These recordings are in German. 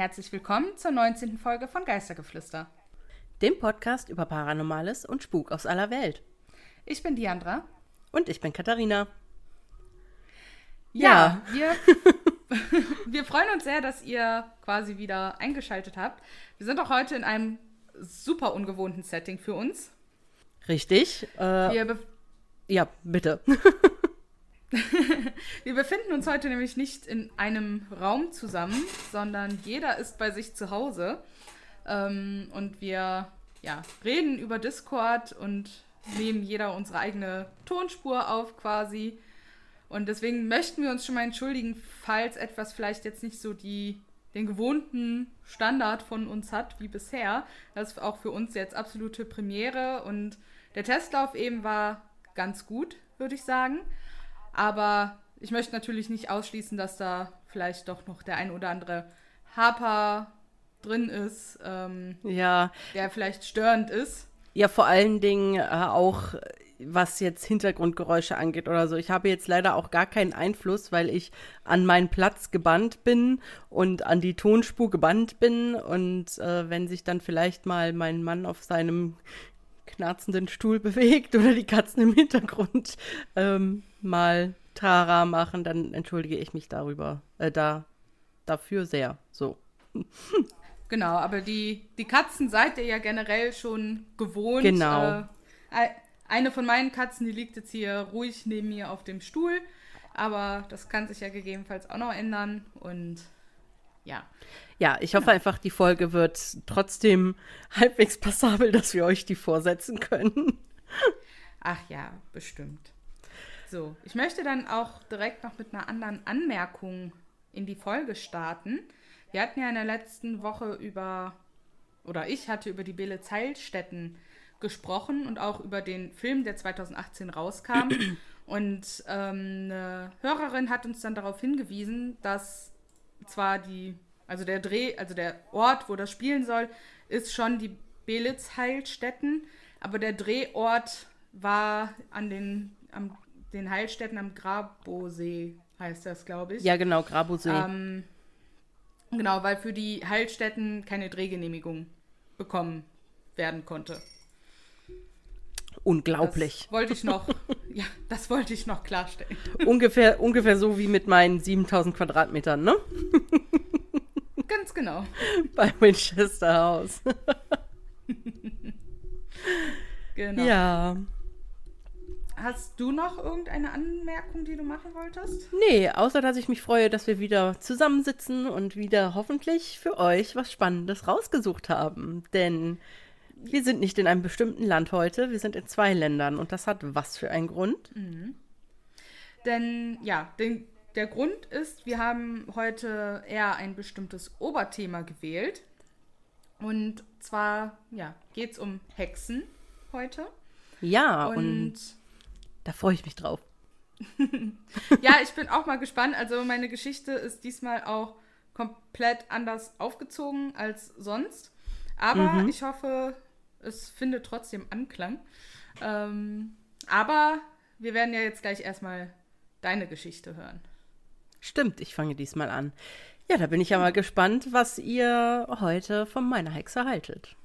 Herzlich willkommen zur 19. Folge von Geistergeflüster. Dem Podcast über Paranormales und Spuk aus aller Welt. Ich bin Diandra. Und ich bin Katharina. Ja, ja. wir, wir freuen uns sehr, dass ihr quasi wieder eingeschaltet habt. Wir sind auch heute in einem super ungewohnten Setting für uns. Richtig. Äh, ja, bitte. wir befinden uns heute nämlich nicht in einem Raum zusammen, sondern jeder ist bei sich zu Hause. Ähm, und wir ja, reden über Discord und nehmen jeder unsere eigene Tonspur auf quasi. Und deswegen möchten wir uns schon mal entschuldigen, falls etwas vielleicht jetzt nicht so die, den gewohnten Standard von uns hat wie bisher. Das ist auch für uns jetzt absolute Premiere und der Testlauf eben war ganz gut, würde ich sagen. Aber ich möchte natürlich nicht ausschließen, dass da vielleicht doch noch der ein oder andere Harper drin ist, ähm, ja. der vielleicht störend ist. Ja, vor allen Dingen äh, auch, was jetzt Hintergrundgeräusche angeht oder so. Ich habe jetzt leider auch gar keinen Einfluss, weil ich an meinen Platz gebannt bin und an die Tonspur gebannt bin. Und äh, wenn sich dann vielleicht mal mein Mann auf seinem knarzenden Stuhl bewegt oder die Katzen im Hintergrund ähm, mal Tara machen, dann entschuldige ich mich darüber, äh, da, dafür sehr. So. Genau, aber die, die Katzen seid ihr ja generell schon gewohnt. Genau. Äh, eine von meinen Katzen, die liegt jetzt hier ruhig neben mir auf dem Stuhl. Aber das kann sich ja gegebenenfalls auch noch ändern. Und ja. Ja, ich hoffe ja. einfach, die Folge wird trotzdem halbwegs passabel, dass wir euch die vorsetzen können. Ach ja, bestimmt. So, ich möchte dann auch direkt noch mit einer anderen Anmerkung in die Folge starten. Wir hatten ja in der letzten Woche über, oder ich hatte über die Bille Zeilstätten gesprochen und auch über den Film, der 2018 rauskam. und ähm, eine Hörerin hat uns dann darauf hingewiesen, dass zwar die, also der Dreh, also der Ort, wo das spielen soll, ist schon die Belitz-Heilstätten, aber der Drehort war an den, am den Heilstätten am Grabosee, heißt das, glaube ich. Ja, genau, Grabosee. Ähm, genau, weil für die Heilstätten keine Drehgenehmigung bekommen werden konnte. Unglaublich. Das wollte ich noch, ja, das wollte ich noch klarstellen. Ungefähr, ungefähr so wie mit meinen 7000 Quadratmetern, ne? Ganz genau. Bei Winchester House. genau. Ja. Hast du noch irgendeine Anmerkung, die du machen wolltest? Nee, außer dass ich mich freue, dass wir wieder zusammensitzen und wieder hoffentlich für euch was Spannendes rausgesucht haben. Denn wir sind nicht in einem bestimmten Land heute, wir sind in zwei Ländern und das hat was für einen Grund? Mhm. Denn ja, den, der Grund ist, wir haben heute eher ein bestimmtes Oberthema gewählt. Und zwar, ja, geht es um Hexen heute. Ja, und, und da freue ich mich drauf. ja, ich bin auch mal gespannt. Also meine Geschichte ist diesmal auch komplett anders aufgezogen als sonst. Aber mhm. ich hoffe, es findet trotzdem Anklang. Ähm, aber wir werden ja jetzt gleich erstmal deine Geschichte hören. Stimmt, ich fange diesmal an. Ja, da bin ich ja mal gespannt, was ihr heute von meiner Hexe haltet.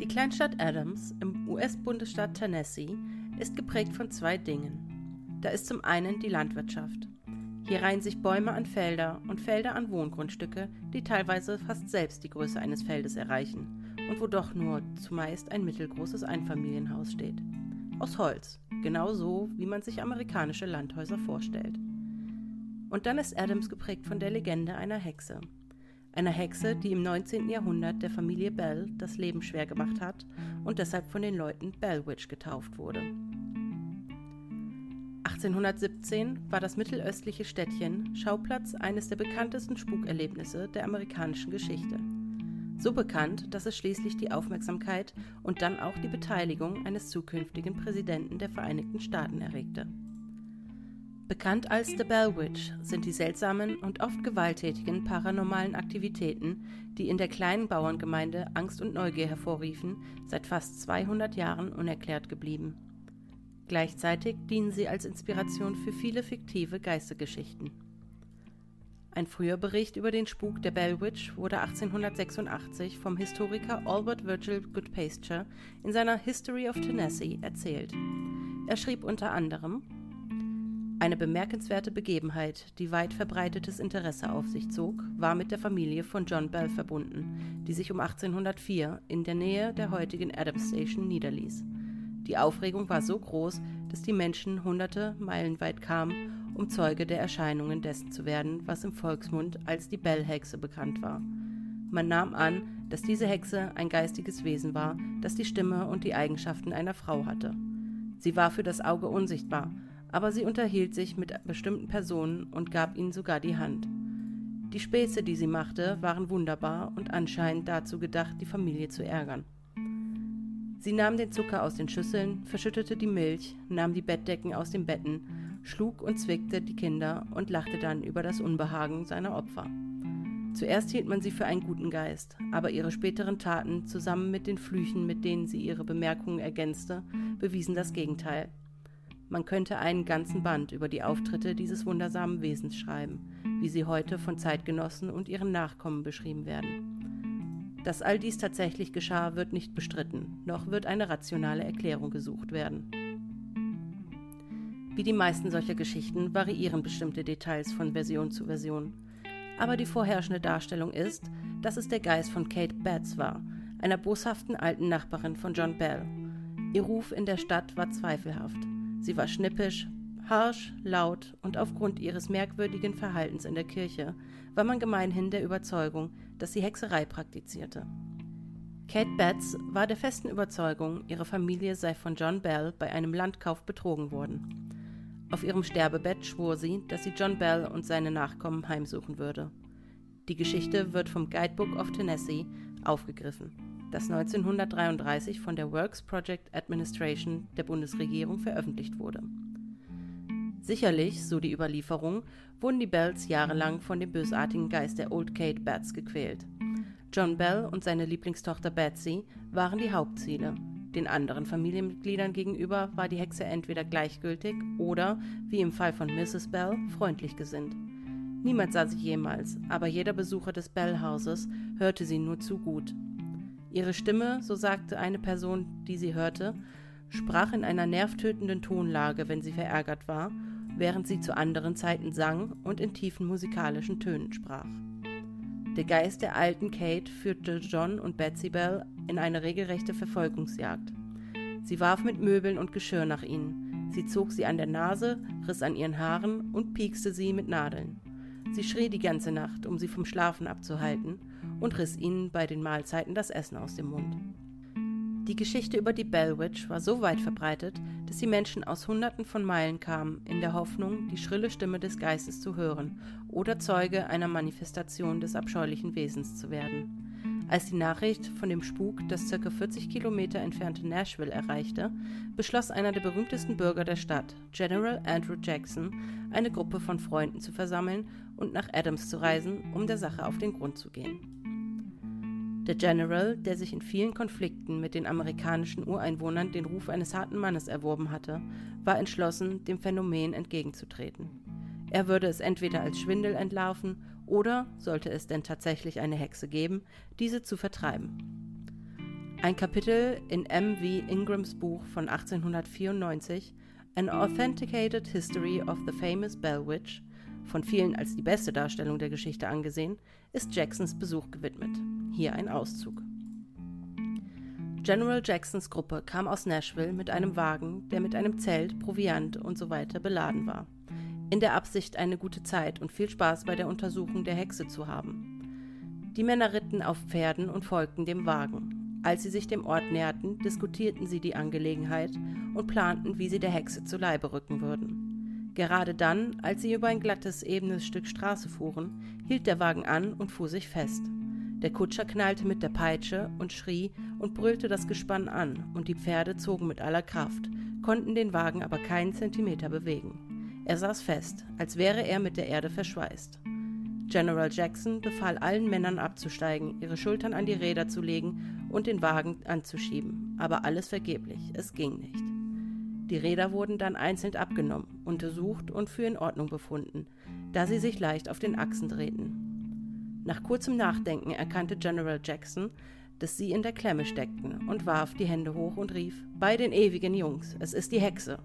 Die Kleinstadt Adams im US-Bundesstaat Tennessee ist geprägt von zwei Dingen. Da ist zum einen die Landwirtschaft. Hier reihen sich Bäume an Felder und Felder an Wohngrundstücke, die teilweise fast selbst die Größe eines Feldes erreichen und wo doch nur zumeist ein mittelgroßes Einfamilienhaus steht. Aus Holz, genau so, wie man sich amerikanische Landhäuser vorstellt. Und dann ist Adams geprägt von der Legende einer Hexe, einer Hexe, die im 19. Jahrhundert der Familie Bell das Leben schwer gemacht hat und deshalb von den Leuten Bellwitch getauft wurde. 1817 war das mittelöstliche Städtchen Schauplatz eines der bekanntesten Spukerlebnisse der amerikanischen Geschichte. So bekannt, dass es schließlich die Aufmerksamkeit und dann auch die Beteiligung eines zukünftigen Präsidenten der Vereinigten Staaten erregte. Bekannt als The Bell Witch sind die seltsamen und oft gewalttätigen paranormalen Aktivitäten, die in der kleinen Bauerngemeinde Angst und Neugier hervorriefen, seit fast 200 Jahren unerklärt geblieben. Gleichzeitig dienen sie als Inspiration für viele fiktive Geistergeschichten. Ein früher Bericht über den Spuk der Bell Witch wurde 1886 vom Historiker Albert Virgil Goodpasture in seiner History of Tennessee erzählt. Er schrieb unter anderem eine bemerkenswerte Begebenheit, die weit verbreitetes Interesse auf sich zog, war mit der Familie von John Bell verbunden, die sich um 1804 in der Nähe der heutigen Adams Station niederließ. Die Aufregung war so groß, dass die Menschen hunderte Meilen weit kamen, um Zeuge der Erscheinungen dessen zu werden, was im Volksmund als die Bell-Hexe bekannt war. Man nahm an, dass diese Hexe ein geistiges Wesen war, das die Stimme und die Eigenschaften einer Frau hatte. Sie war für das Auge unsichtbar, aber sie unterhielt sich mit bestimmten Personen und gab ihnen sogar die Hand. Die Späße, die sie machte, waren wunderbar und anscheinend dazu gedacht, die Familie zu ärgern. Sie nahm den Zucker aus den Schüsseln, verschüttete die Milch, nahm die Bettdecken aus den Betten, schlug und zwickte die Kinder und lachte dann über das Unbehagen seiner Opfer. Zuerst hielt man sie für einen guten Geist, aber ihre späteren Taten, zusammen mit den Flüchen, mit denen sie ihre Bemerkungen ergänzte, bewiesen das Gegenteil. Man könnte einen ganzen Band über die Auftritte dieses wundersamen Wesens schreiben, wie sie heute von Zeitgenossen und ihren Nachkommen beschrieben werden. Dass all dies tatsächlich geschah, wird nicht bestritten, noch wird eine rationale Erklärung gesucht werden. Wie die meisten solcher Geschichten variieren bestimmte Details von Version zu Version. Aber die vorherrschende Darstellung ist, dass es der Geist von Kate Batts war, einer boshaften alten Nachbarin von John Bell. Ihr Ruf in der Stadt war zweifelhaft. Sie war schnippisch, harsch, laut und aufgrund ihres merkwürdigen Verhaltens in der Kirche war man gemeinhin der Überzeugung, dass sie Hexerei praktizierte. Kate Betts war der festen Überzeugung, ihre Familie sei von John Bell bei einem Landkauf betrogen worden. Auf ihrem Sterbebett schwor sie, dass sie John Bell und seine Nachkommen heimsuchen würde. Die Geschichte wird vom Guidebook of Tennessee aufgegriffen das 1933 von der Works Project Administration der Bundesregierung veröffentlicht wurde. Sicherlich, so die Überlieferung, wurden die Bells jahrelang von dem bösartigen Geist der Old Kate Bats gequält. John Bell und seine Lieblingstochter Betsy waren die Hauptziele. Den anderen Familienmitgliedern gegenüber war die Hexe entweder gleichgültig oder, wie im Fall von Mrs. Bell, freundlich gesinnt. Niemand sah sie jemals, aber jeder Besucher des Bell-Hauses hörte sie nur zu gut Ihre Stimme, so sagte eine Person, die sie hörte, sprach in einer nervtötenden Tonlage, wenn sie verärgert war, während sie zu anderen Zeiten sang und in tiefen musikalischen Tönen sprach. Der Geist der alten Kate führte John und Betsy Bell in eine regelrechte Verfolgungsjagd. Sie warf mit Möbeln und Geschirr nach ihnen. Sie zog sie an der Nase, riss an ihren Haaren und piekste sie mit Nadeln. Sie schrie die ganze Nacht, um sie vom Schlafen abzuhalten, und riss ihnen bei den Mahlzeiten das Essen aus dem Mund. Die Geschichte über die Bell Witch war so weit verbreitet, dass die Menschen aus Hunderten von Meilen kamen, in der Hoffnung, die schrille Stimme des Geistes zu hören oder Zeuge einer Manifestation des abscheulichen Wesens zu werden. Als die Nachricht von dem Spuk das ca. 40 Kilometer entfernte Nashville erreichte, beschloss einer der berühmtesten Bürger der Stadt, General Andrew Jackson, eine Gruppe von Freunden zu versammeln und nach Adams zu reisen, um der Sache auf den Grund zu gehen. Der General, der sich in vielen Konflikten mit den amerikanischen Ureinwohnern den Ruf eines harten Mannes erworben hatte, war entschlossen, dem Phänomen entgegenzutreten. Er würde es entweder als Schwindel entlarven oder, sollte es denn tatsächlich eine Hexe geben, diese zu vertreiben. Ein Kapitel in M. V. Ingrams Buch von 1894, An Authenticated History of the Famous Bell Witch, von vielen als die beste Darstellung der Geschichte angesehen, ist Jacksons Besuch gewidmet. Hier ein Auszug. General Jacksons Gruppe kam aus Nashville mit einem Wagen, der mit einem Zelt, Proviant usw. So beladen war, in der Absicht, eine gute Zeit und viel Spaß bei der Untersuchung der Hexe zu haben. Die Männer ritten auf Pferden und folgten dem Wagen. Als sie sich dem Ort näherten, diskutierten sie die Angelegenheit und planten, wie sie der Hexe zu Leibe rücken würden. Gerade dann, als sie über ein glattes, ebenes Stück Straße fuhren, hielt der Wagen an und fuhr sich fest. Der Kutscher knallte mit der Peitsche und schrie und brüllte das Gespann an, und die Pferde zogen mit aller Kraft, konnten den Wagen aber keinen Zentimeter bewegen. Er saß fest, als wäre er mit der Erde verschweißt. General Jackson befahl allen Männern abzusteigen, ihre Schultern an die Räder zu legen und den Wagen anzuschieben, aber alles vergeblich, es ging nicht. Die Räder wurden dann einzeln abgenommen, untersucht und für in Ordnung befunden, da sie sich leicht auf den Achsen drehten. Nach kurzem Nachdenken erkannte General Jackson, dass sie in der Klemme steckten und warf die Hände hoch und rief: Bei den ewigen Jungs, es ist die Hexe.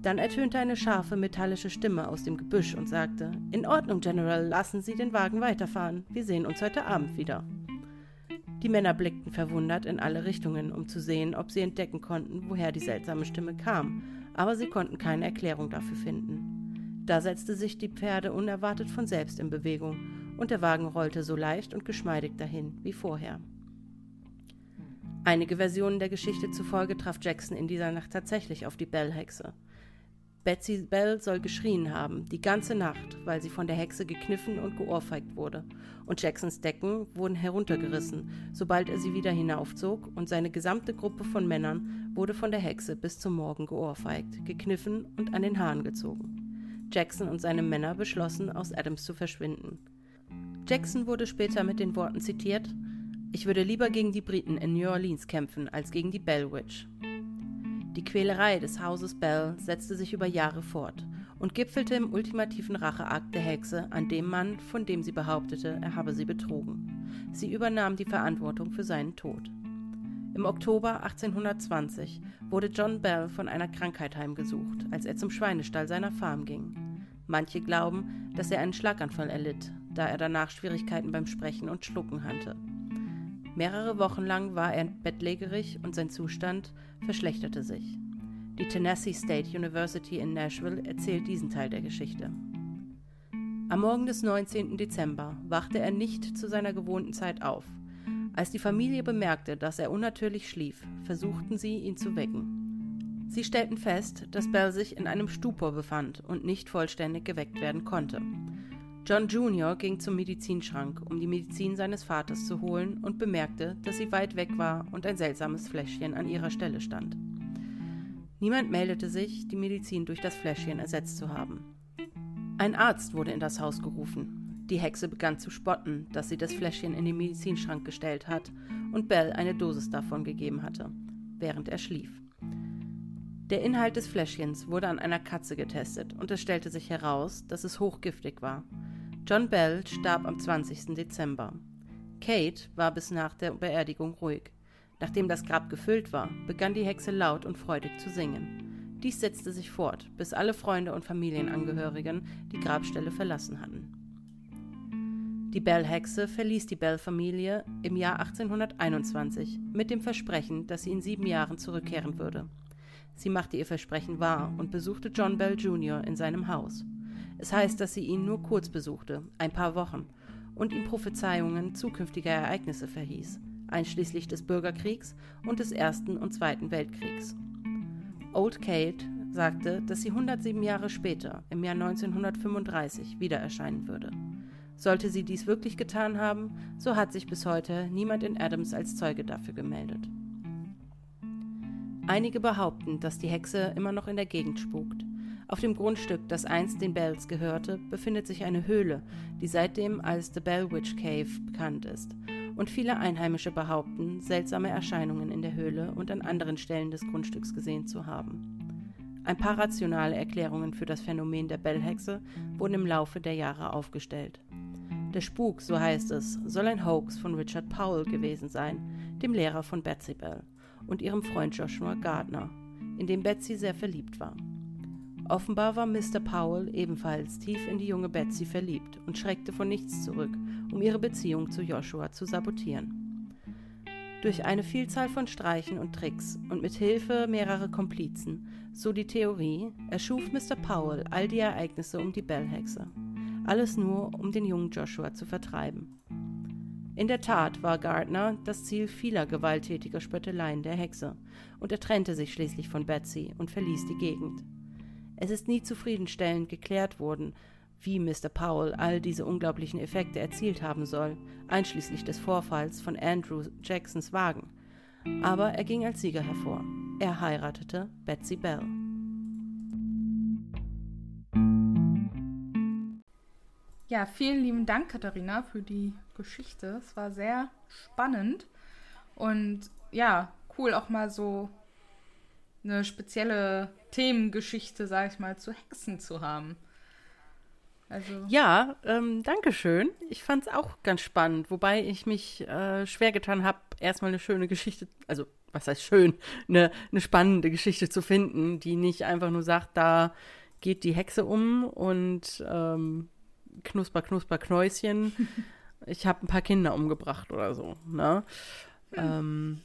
Dann ertönte eine scharfe metallische Stimme aus dem Gebüsch und sagte: In Ordnung, General, lassen Sie den Wagen weiterfahren. Wir sehen uns heute Abend wieder. Die Männer blickten verwundert in alle Richtungen, um zu sehen, ob sie entdecken konnten, woher die seltsame Stimme kam, aber sie konnten keine Erklärung dafür finden. Da setzte sich die Pferde unerwartet von selbst in Bewegung, und der Wagen rollte so leicht und geschmeidig dahin wie vorher. Einige Versionen der Geschichte zufolge traf Jackson in dieser Nacht tatsächlich auf die Bellhexe. Betsy Bell soll geschrien haben, die ganze Nacht, weil sie von der Hexe gekniffen und geohrfeigt wurde. Und Jacksons Decken wurden heruntergerissen, sobald er sie wieder hinaufzog, und seine gesamte Gruppe von Männern wurde von der Hexe bis zum Morgen geohrfeigt, gekniffen und an den Haaren gezogen. Jackson und seine Männer beschlossen, aus Adams zu verschwinden. Jackson wurde später mit den Worten zitiert: Ich würde lieber gegen die Briten in New Orleans kämpfen als gegen die Bell Witch. Die Quälerei des Hauses Bell setzte sich über Jahre fort und gipfelte im ultimativen Racheakt der Hexe an dem Mann, von dem sie behauptete, er habe sie betrogen. Sie übernahm die Verantwortung für seinen Tod. Im Oktober 1820 wurde John Bell von einer Krankheit heimgesucht, als er zum Schweinestall seiner Farm ging. Manche glauben, dass er einen Schlaganfall erlitt, da er danach Schwierigkeiten beim Sprechen und Schlucken hatte. Mehrere Wochen lang war er bettlägerig und sein Zustand verschlechterte sich. Die Tennessee State University in Nashville erzählt diesen Teil der Geschichte. Am Morgen des 19. Dezember wachte er nicht zu seiner gewohnten Zeit auf. Als die Familie bemerkte, dass er unnatürlich schlief, versuchten sie, ihn zu wecken. Sie stellten fest, dass Bell sich in einem Stupor befand und nicht vollständig geweckt werden konnte. John Jr. ging zum Medizinschrank, um die Medizin seines Vaters zu holen und bemerkte, dass sie weit weg war und ein seltsames Fläschchen an ihrer Stelle stand. Niemand meldete sich, die Medizin durch das Fläschchen ersetzt zu haben. Ein Arzt wurde in das Haus gerufen. Die Hexe begann zu spotten, dass sie das Fläschchen in den Medizinschrank gestellt hat und Bell eine Dosis davon gegeben hatte, während er schlief. Der Inhalt des Fläschchens wurde an einer Katze getestet und es stellte sich heraus, dass es hochgiftig war John Bell starb am 20. Dezember. Kate war bis nach der Beerdigung ruhig. Nachdem das Grab gefüllt war, begann die Hexe laut und freudig zu singen. Dies setzte sich fort, bis alle Freunde und Familienangehörigen die Grabstelle verlassen hatten. Die Bell-Hexe verließ die Bell-Familie im Jahr 1821 mit dem Versprechen, dass sie in sieben Jahren zurückkehren würde. Sie machte ihr Versprechen wahr und besuchte John Bell Jr. in seinem Haus. Es heißt, dass sie ihn nur kurz besuchte, ein paar Wochen, und ihm Prophezeiungen zukünftiger Ereignisse verhieß, einschließlich des Bürgerkriegs und des Ersten und Zweiten Weltkriegs. Old Kate sagte, dass sie 107 Jahre später, im Jahr 1935, wieder erscheinen würde. Sollte sie dies wirklich getan haben, so hat sich bis heute niemand in Adams als Zeuge dafür gemeldet. Einige behaupten, dass die Hexe immer noch in der Gegend spukt. Auf dem Grundstück, das einst den Bells gehörte, befindet sich eine Höhle, die seitdem als The Bell Witch Cave bekannt ist. Und viele Einheimische behaupten, seltsame Erscheinungen in der Höhle und an anderen Stellen des Grundstücks gesehen zu haben. Ein paar rationale Erklärungen für das Phänomen der Bellhexe wurden im Laufe der Jahre aufgestellt. Der Spuk, so heißt es, soll ein Hoax von Richard Powell gewesen sein, dem Lehrer von Betsy Bell, und ihrem Freund Joshua Gardner, in dem Betsy sehr verliebt war. Offenbar war Mr. Powell ebenfalls tief in die junge Betsy verliebt und schreckte von nichts zurück, um ihre Beziehung zu Joshua zu sabotieren. Durch eine Vielzahl von Streichen und Tricks und mit Hilfe mehrerer Komplizen, so die Theorie, erschuf Mr. Powell all die Ereignisse um die Bellhexe. Alles nur, um den jungen Joshua zu vertreiben. In der Tat war Gardner das Ziel vieler gewalttätiger Spötteleien der Hexe, und er trennte sich schließlich von Betsy und verließ die Gegend. Es ist nie zufriedenstellend geklärt worden, wie Mr. Powell all diese unglaublichen Effekte erzielt haben soll, einschließlich des Vorfalls von Andrew Jacksons Wagen. Aber er ging als Sieger hervor. Er heiratete Betsy Bell. Ja, vielen lieben Dank, Katharina, für die Geschichte. Es war sehr spannend und ja, cool auch mal so eine spezielle Themengeschichte, sag ich mal, zu Hexen zu haben. Also. Ja, ähm, danke schön. Ich fand es auch ganz spannend, wobei ich mich äh, schwer getan habe, erstmal eine schöne Geschichte, also was heißt schön, eine, eine spannende Geschichte zu finden, die nicht einfach nur sagt, da geht die Hexe um und ähm, knusper, knusper, Knäuschen. ich habe ein paar Kinder umgebracht oder so. Ne? Hm. Ähm,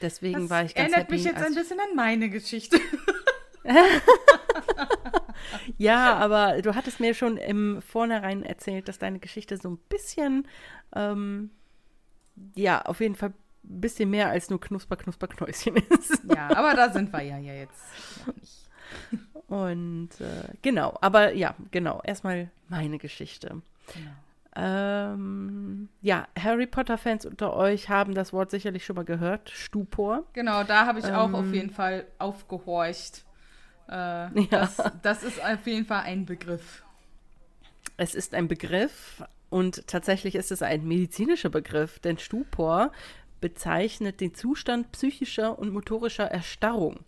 deswegen das war ich ganz erinnert happy, mich jetzt ein bisschen an meine Geschichte. ja, aber du hattest mir schon im Vornherein erzählt, dass deine Geschichte so ein bisschen, ähm, ja, auf jeden Fall ein bisschen mehr als nur Knusper, Knusper, Knäuschen ist. ja, aber da sind wir ja, ja jetzt noch nicht. Und äh, genau, aber ja, genau, erstmal meine Geschichte. Genau. Ähm, ja, Harry Potter-Fans unter euch haben das Wort sicherlich schon mal gehört, Stupor. Genau, da habe ich ähm, auch auf jeden Fall aufgehorcht. Äh, ja. das, das ist auf jeden Fall ein Begriff. Es ist ein Begriff und tatsächlich ist es ein medizinischer Begriff, denn Stupor bezeichnet den Zustand psychischer und motorischer Erstarrung.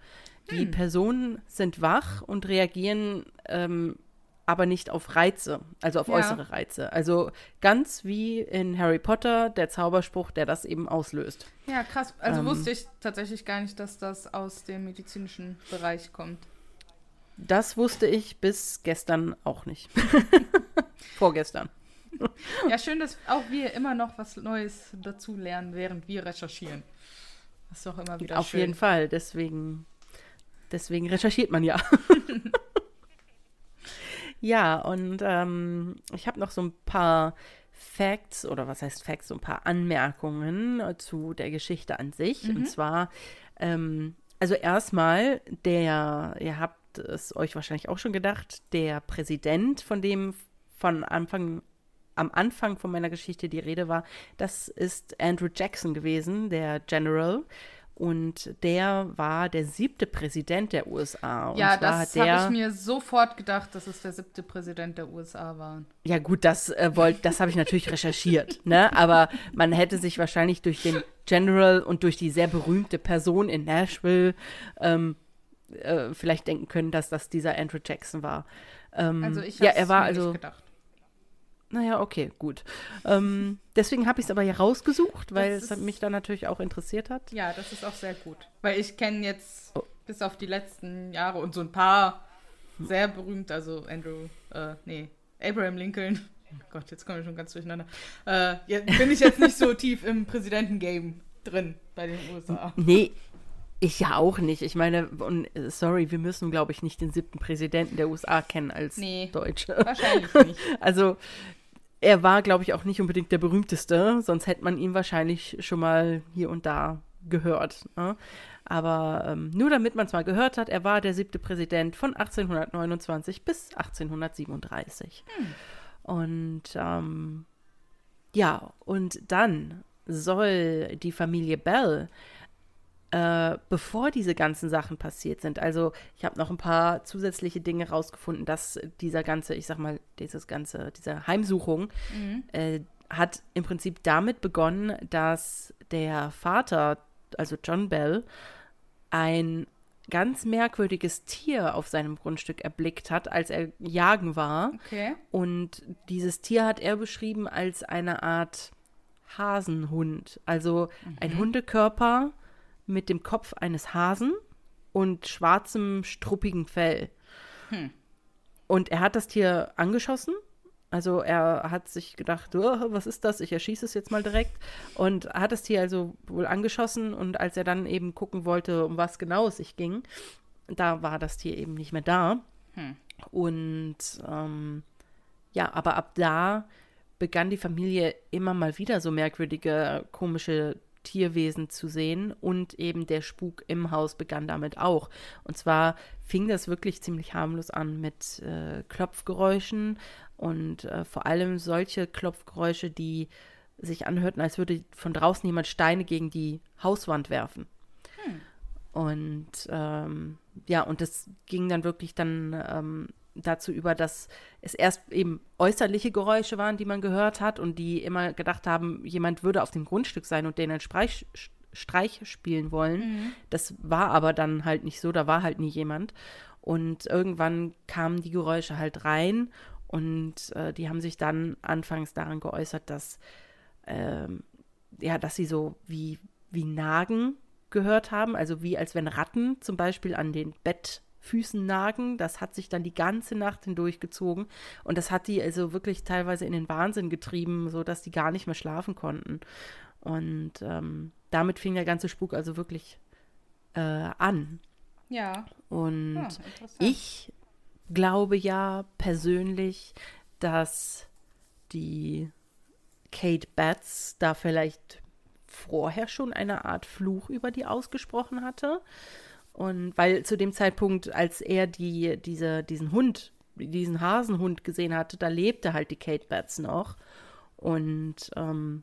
Die hm. Personen sind wach und reagieren ähm, aber nicht auf Reize, also auf ja. äußere Reize. Also ganz wie in Harry Potter, der Zauberspruch, der das eben auslöst. Ja, krass. Also ähm, wusste ich tatsächlich gar nicht, dass das aus dem medizinischen Bereich kommt. Das wusste ich bis gestern auch nicht. Vorgestern. Ja, schön, dass auch wir immer noch was Neues dazu lernen, während wir recherchieren. Das ist doch immer wieder Auf schön. jeden Fall, deswegen, deswegen recherchiert man ja. ja, und ähm, ich habe noch so ein paar Facts, oder was heißt Facts, so ein paar Anmerkungen zu der Geschichte an sich. Mhm. Und zwar, ähm, also erstmal, der, ihr habt es euch wahrscheinlich auch schon gedacht, der Präsident, von dem von Anfang am Anfang von meiner Geschichte die Rede war, das ist Andrew Jackson gewesen, der General. Und der war der siebte Präsident der USA. Und ja, das habe ich mir sofort gedacht, dass es der siebte Präsident der USA war. Ja, gut, das, äh, das habe ich natürlich recherchiert. Ne? Aber man hätte sich wahrscheinlich durch den General und durch die sehr berühmte Person in Nashville ähm, äh, vielleicht denken können, dass das dieser Andrew Jackson war. Ähm, also ich habe ja, er war mir also, nicht gedacht. Naja, okay, gut. Ähm, deswegen habe ich es aber hier rausgesucht, weil es mich da natürlich auch interessiert hat. Ja, das ist auch sehr gut. Weil ich kenne jetzt oh. bis auf die letzten Jahre und so ein paar sehr berühmt, also Andrew, äh, nee, Abraham Lincoln. Oh Gott, jetzt kommen wir schon ganz durcheinander. Äh, jetzt bin ich jetzt nicht so tief im Präsidentengame drin bei den USA. Nee, ich ja auch nicht. Ich meine, und, sorry, wir müssen, glaube ich, nicht den siebten Präsidenten der USA kennen als nee, Deutsche. Wahrscheinlich nicht. Also er war, glaube ich, auch nicht unbedingt der berühmteste, sonst hätte man ihn wahrscheinlich schon mal hier und da gehört. Ne? Aber ähm, nur damit man es mal gehört hat, er war der siebte Präsident von 1829 bis 1837. Hm. Und ähm, ja, und dann soll die Familie Bell äh, bevor diese ganzen Sachen passiert sind. Also ich habe noch ein paar zusätzliche Dinge rausgefunden, dass dieser ganze, ich sag mal, dieses ganze, diese Heimsuchung mhm. äh, hat im Prinzip damit begonnen, dass der Vater, also John Bell, ein ganz merkwürdiges Tier auf seinem Grundstück erblickt hat, als er jagen war. Okay. Und dieses Tier hat er beschrieben als eine Art Hasenhund. Also mhm. ein Hundekörper mit dem Kopf eines Hasen und schwarzem, struppigen Fell. Hm. Und er hat das Tier angeschossen. Also er hat sich gedacht, oh, was ist das? Ich erschieße es jetzt mal direkt. Und hat das Tier also wohl angeschossen. Und als er dann eben gucken wollte, um was genau es sich ging, da war das Tier eben nicht mehr da. Hm. Und ähm, ja, aber ab da begann die Familie immer mal wieder so merkwürdige, komische Tierwesen zu sehen und eben der Spuk im Haus begann damit auch. Und zwar fing das wirklich ziemlich harmlos an mit äh, Klopfgeräuschen und äh, vor allem solche Klopfgeräusche, die sich anhörten, als würde von draußen jemand Steine gegen die Hauswand werfen. Hm. Und ähm, ja, und das ging dann wirklich dann ähm, dazu über, dass es erst eben äußerliche Geräusche waren, die man gehört hat und die immer gedacht haben, jemand würde auf dem Grundstück sein und denen einen Streich, Streich spielen wollen. Mhm. Das war aber dann halt nicht so, da war halt nie jemand. Und irgendwann kamen die Geräusche halt rein und äh, die haben sich dann anfangs daran geäußert, dass, äh, ja, dass sie so wie, wie Nagen gehört haben, also wie als wenn Ratten zum Beispiel an den Bettfüßen nagen. Das hat sich dann die ganze Nacht hindurchgezogen und das hat die also wirklich teilweise in den Wahnsinn getrieben, sodass die gar nicht mehr schlafen konnten. Und ähm, damit fing der ganze Spuk also wirklich äh, an. Ja. Und ja, ah, ich glaube ja persönlich, dass die Kate Batts da vielleicht vorher schon eine Art Fluch über die ausgesprochen hatte. Und weil zu dem Zeitpunkt, als er die, diese, diesen Hund, diesen Hasenhund gesehen hatte, da lebte halt die Kate Batts noch. Und ähm,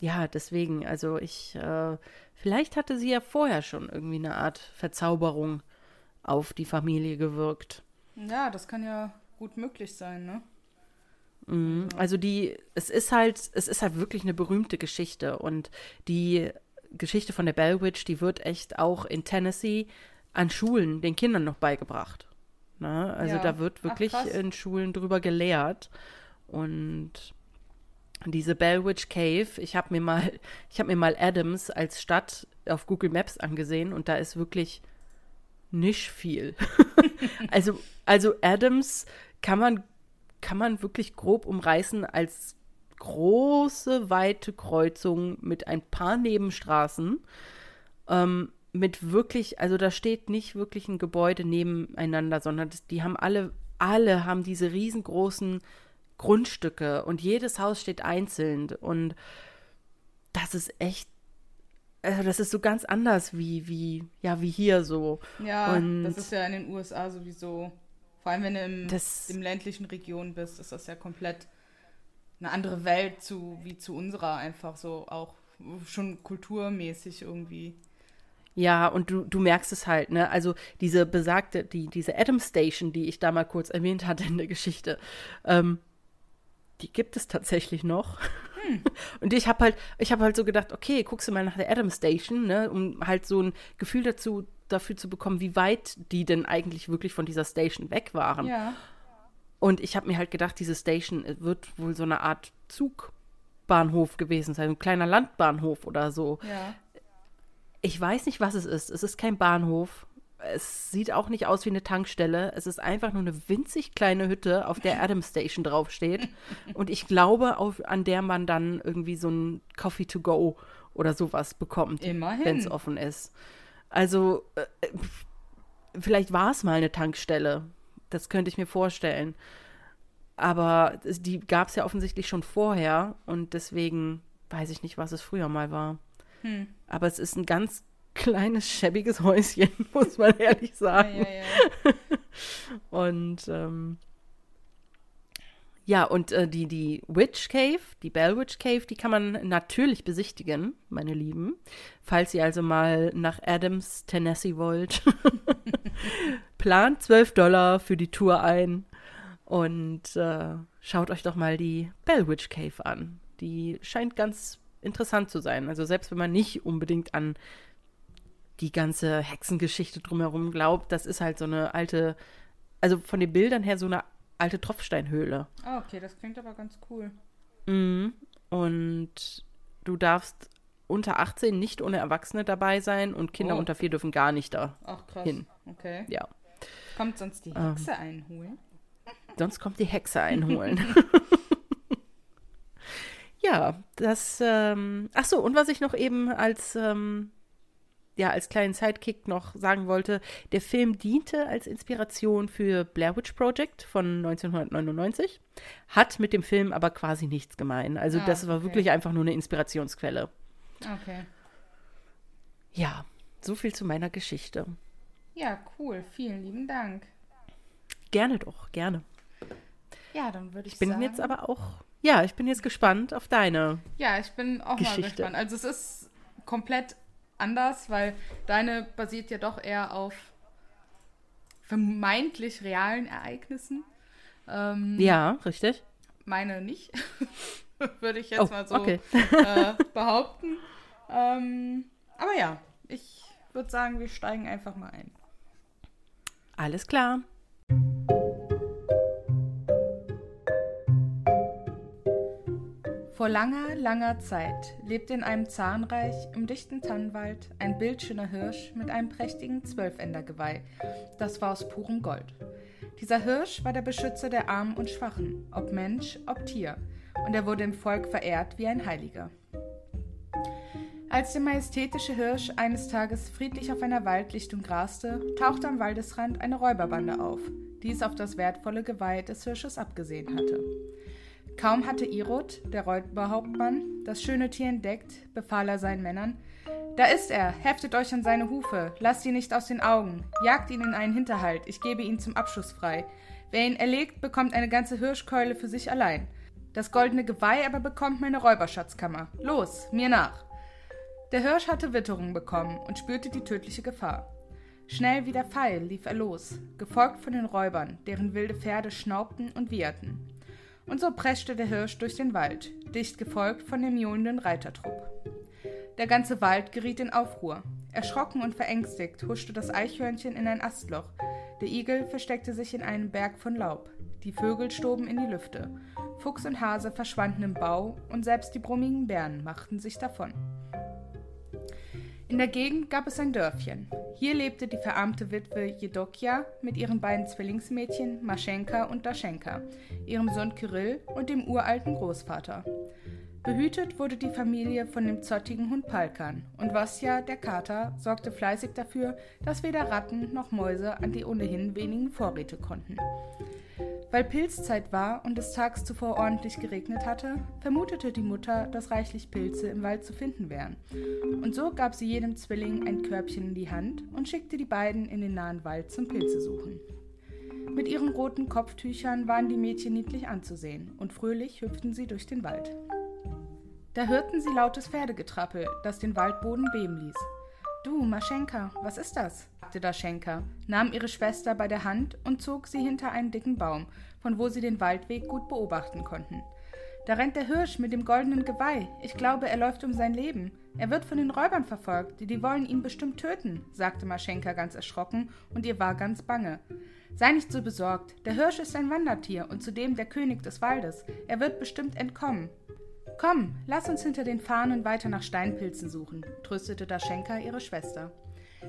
ja, deswegen, also ich, äh, vielleicht hatte sie ja vorher schon irgendwie eine Art Verzauberung auf die Familie gewirkt. Ja, das kann ja gut möglich sein, ne? Mhm. Also die, es ist halt, es ist halt wirklich eine berühmte Geschichte und die Geschichte von der Bell Witch, die wird echt auch in Tennessee an Schulen den Kindern noch beigebracht. Ne? Also ja. da wird wirklich Ach, in Schulen drüber gelehrt und diese Bell Witch Cave, ich habe mir mal, ich habe mir mal Adams als Stadt auf Google Maps angesehen und da ist wirklich nicht viel. also, also Adams kann man kann man wirklich grob umreißen als große, weite Kreuzung mit ein paar Nebenstraßen. Ähm, mit wirklich, also da steht nicht wirklich ein Gebäude nebeneinander, sondern das, die haben alle, alle haben diese riesengroßen Grundstücke und jedes Haus steht einzeln und das ist echt, also das ist so ganz anders wie, wie, ja, wie hier so. Ja, und das ist ja in den USA sowieso vor allem, wenn du im, das, im ländlichen Region bist, ist das ja komplett eine andere Welt zu, wie zu unserer, einfach so auch schon kulturmäßig irgendwie. Ja, und du, du merkst es halt, ne? Also diese besagte, die, diese Adam Station, die ich da mal kurz erwähnt hatte in der Geschichte, ähm, die gibt es tatsächlich noch. Hm. Und ich habe halt, ich habe halt so gedacht, okay, guckst du mal nach der Adam Station, ne, um halt so ein Gefühl dazu dafür zu bekommen, wie weit die denn eigentlich wirklich von dieser Station weg waren. Ja. Und ich habe mir halt gedacht, diese Station wird wohl so eine Art Zugbahnhof gewesen sein, ein kleiner Landbahnhof oder so. Ja. Ich weiß nicht, was es ist. Es ist kein Bahnhof. Es sieht auch nicht aus wie eine Tankstelle. Es ist einfach nur eine winzig kleine Hütte, auf der Adam Station draufsteht. Und ich glaube, auf, an der man dann irgendwie so ein Coffee to go oder sowas bekommt, wenn es offen ist. Also, äh, vielleicht war es mal eine Tankstelle. Das könnte ich mir vorstellen. Aber die gab es ja offensichtlich schon vorher und deswegen weiß ich nicht, was es früher mal war. Hm. Aber es ist ein ganz kleines, schäbiges Häuschen, muss man ehrlich sagen. Ja, ja, ja. und ähm, ja, und äh, die, die Witch Cave, die Bell Witch Cave, die kann man natürlich besichtigen, meine Lieben. Falls ihr also mal nach Adams, Tennessee wollt. Plant 12 Dollar für die Tour ein und äh, schaut euch doch mal die Bell Witch Cave an. Die scheint ganz interessant zu sein. Also selbst wenn man nicht unbedingt an die ganze Hexengeschichte drumherum glaubt, das ist halt so eine alte, also von den Bildern her so eine alte Tropfsteinhöhle. Ah, okay, das klingt aber ganz cool. Mhm. Und du darfst unter 18 nicht ohne Erwachsene dabei sein und Kinder oh. unter 4 dürfen gar nicht da Ach, krass. hin. Okay. Ja. Kommt sonst die ähm. Hexe ähm, einholen? Sonst kommt die Hexe einholen. ja, das. Ähm, ach so, und was ich noch eben als ähm, ja als kleinen Sidekick noch sagen wollte, der Film diente als Inspiration für Blair Witch Project von 1999, hat mit dem Film aber quasi nichts gemein. Also ah, das war okay. wirklich einfach nur eine Inspirationsquelle. Okay. Ja, so viel zu meiner Geschichte. Ja, cool. Vielen lieben Dank. Gerne doch, gerne. Ja, dann würde ich, ich bin sagen, jetzt aber auch, ja, ich bin jetzt gespannt auf deine. Ja, ich bin auch Geschichte. mal gespannt. Also es ist komplett anders, weil deine basiert ja doch eher auf vermeintlich realen Ereignissen. Ähm, ja, richtig. Meine nicht, würde ich jetzt oh, mal so okay. äh, behaupten. Ähm, aber ja, ich würde sagen, wir steigen einfach mal ein. Alles klar. Vor langer, langer Zeit lebte in einem Zahnreich im dichten Tannenwald ein bildschöner Hirsch mit einem prächtigen Zwölfendergeweih. Das war aus purem Gold. Dieser Hirsch war der Beschützer der Armen und Schwachen, ob Mensch, ob Tier, und er wurde im Volk verehrt wie ein Heiliger. Als der majestätische Hirsch eines Tages friedlich auf einer Waldlichtung graste, tauchte am Waldesrand eine Räuberbande auf, die es auf das wertvolle Geweih des Hirsches abgesehen hatte. Kaum hatte Irod, der Räuberhauptmann, das schöne Tier entdeckt, befahl er seinen Männern: Da ist er, heftet euch an seine Hufe, lasst ihn nicht aus den Augen, jagt ihn in einen Hinterhalt, ich gebe ihn zum Abschuss frei. Wer ihn erlegt, bekommt eine ganze Hirschkeule für sich allein. Das goldene Geweih aber bekommt meine Räuberschatzkammer. Los, mir nach! Der Hirsch hatte Witterung bekommen und spürte die tödliche Gefahr. Schnell wie der Pfeil lief er los, gefolgt von den Räubern, deren wilde Pferde schnaubten und wieherten. Und so preschte der Hirsch durch den Wald, dicht gefolgt von dem johlenden Reitertrupp. Der ganze Wald geriet in Aufruhr. Erschrocken und verängstigt huschte das Eichhörnchen in ein Astloch, der Igel versteckte sich in einem Berg von Laub, die Vögel stoben in die Lüfte, Fuchs und Hase verschwanden im Bau und selbst die brummigen Bären machten sich davon. In der Gegend gab es ein Dörfchen. Hier lebte die verarmte Witwe Jedokia mit ihren beiden Zwillingsmädchen Maschenka und Daschenka, ihrem Sohn Kyrill und dem uralten Großvater. Behütet wurde die Familie von dem zottigen Hund Palkan, und Vasja, der Kater, sorgte fleißig dafür, dass weder Ratten noch Mäuse an die ohnehin wenigen Vorräte konnten. Weil Pilzzeit war und es tags zuvor ordentlich geregnet hatte, vermutete die Mutter, dass reichlich Pilze im Wald zu finden wären. Und so gab sie jedem Zwilling ein Körbchen in die Hand und schickte die beiden in den nahen Wald zum Pilze suchen. Mit ihren roten Kopftüchern waren die Mädchen niedlich anzusehen und fröhlich hüpften sie durch den Wald. Da hörten sie lautes Pferdegetrappel, das den Waldboden beben ließ. Du, Maschenka, was ist das? sagte Daschenka, nahm ihre Schwester bei der Hand und zog sie hinter einen dicken Baum, von wo sie den Waldweg gut beobachten konnten. Da rennt der Hirsch mit dem goldenen Geweih. Ich glaube, er läuft um sein Leben. Er wird von den Räubern verfolgt, die wollen ihn bestimmt töten, sagte Maschenka ganz erschrocken, und ihr war ganz bange. Sei nicht so besorgt. Der Hirsch ist ein Wandertier und zudem der König des Waldes. Er wird bestimmt entkommen. Komm, lass uns hinter den Fahnen weiter nach Steinpilzen suchen, tröstete Daschenka ihre Schwester.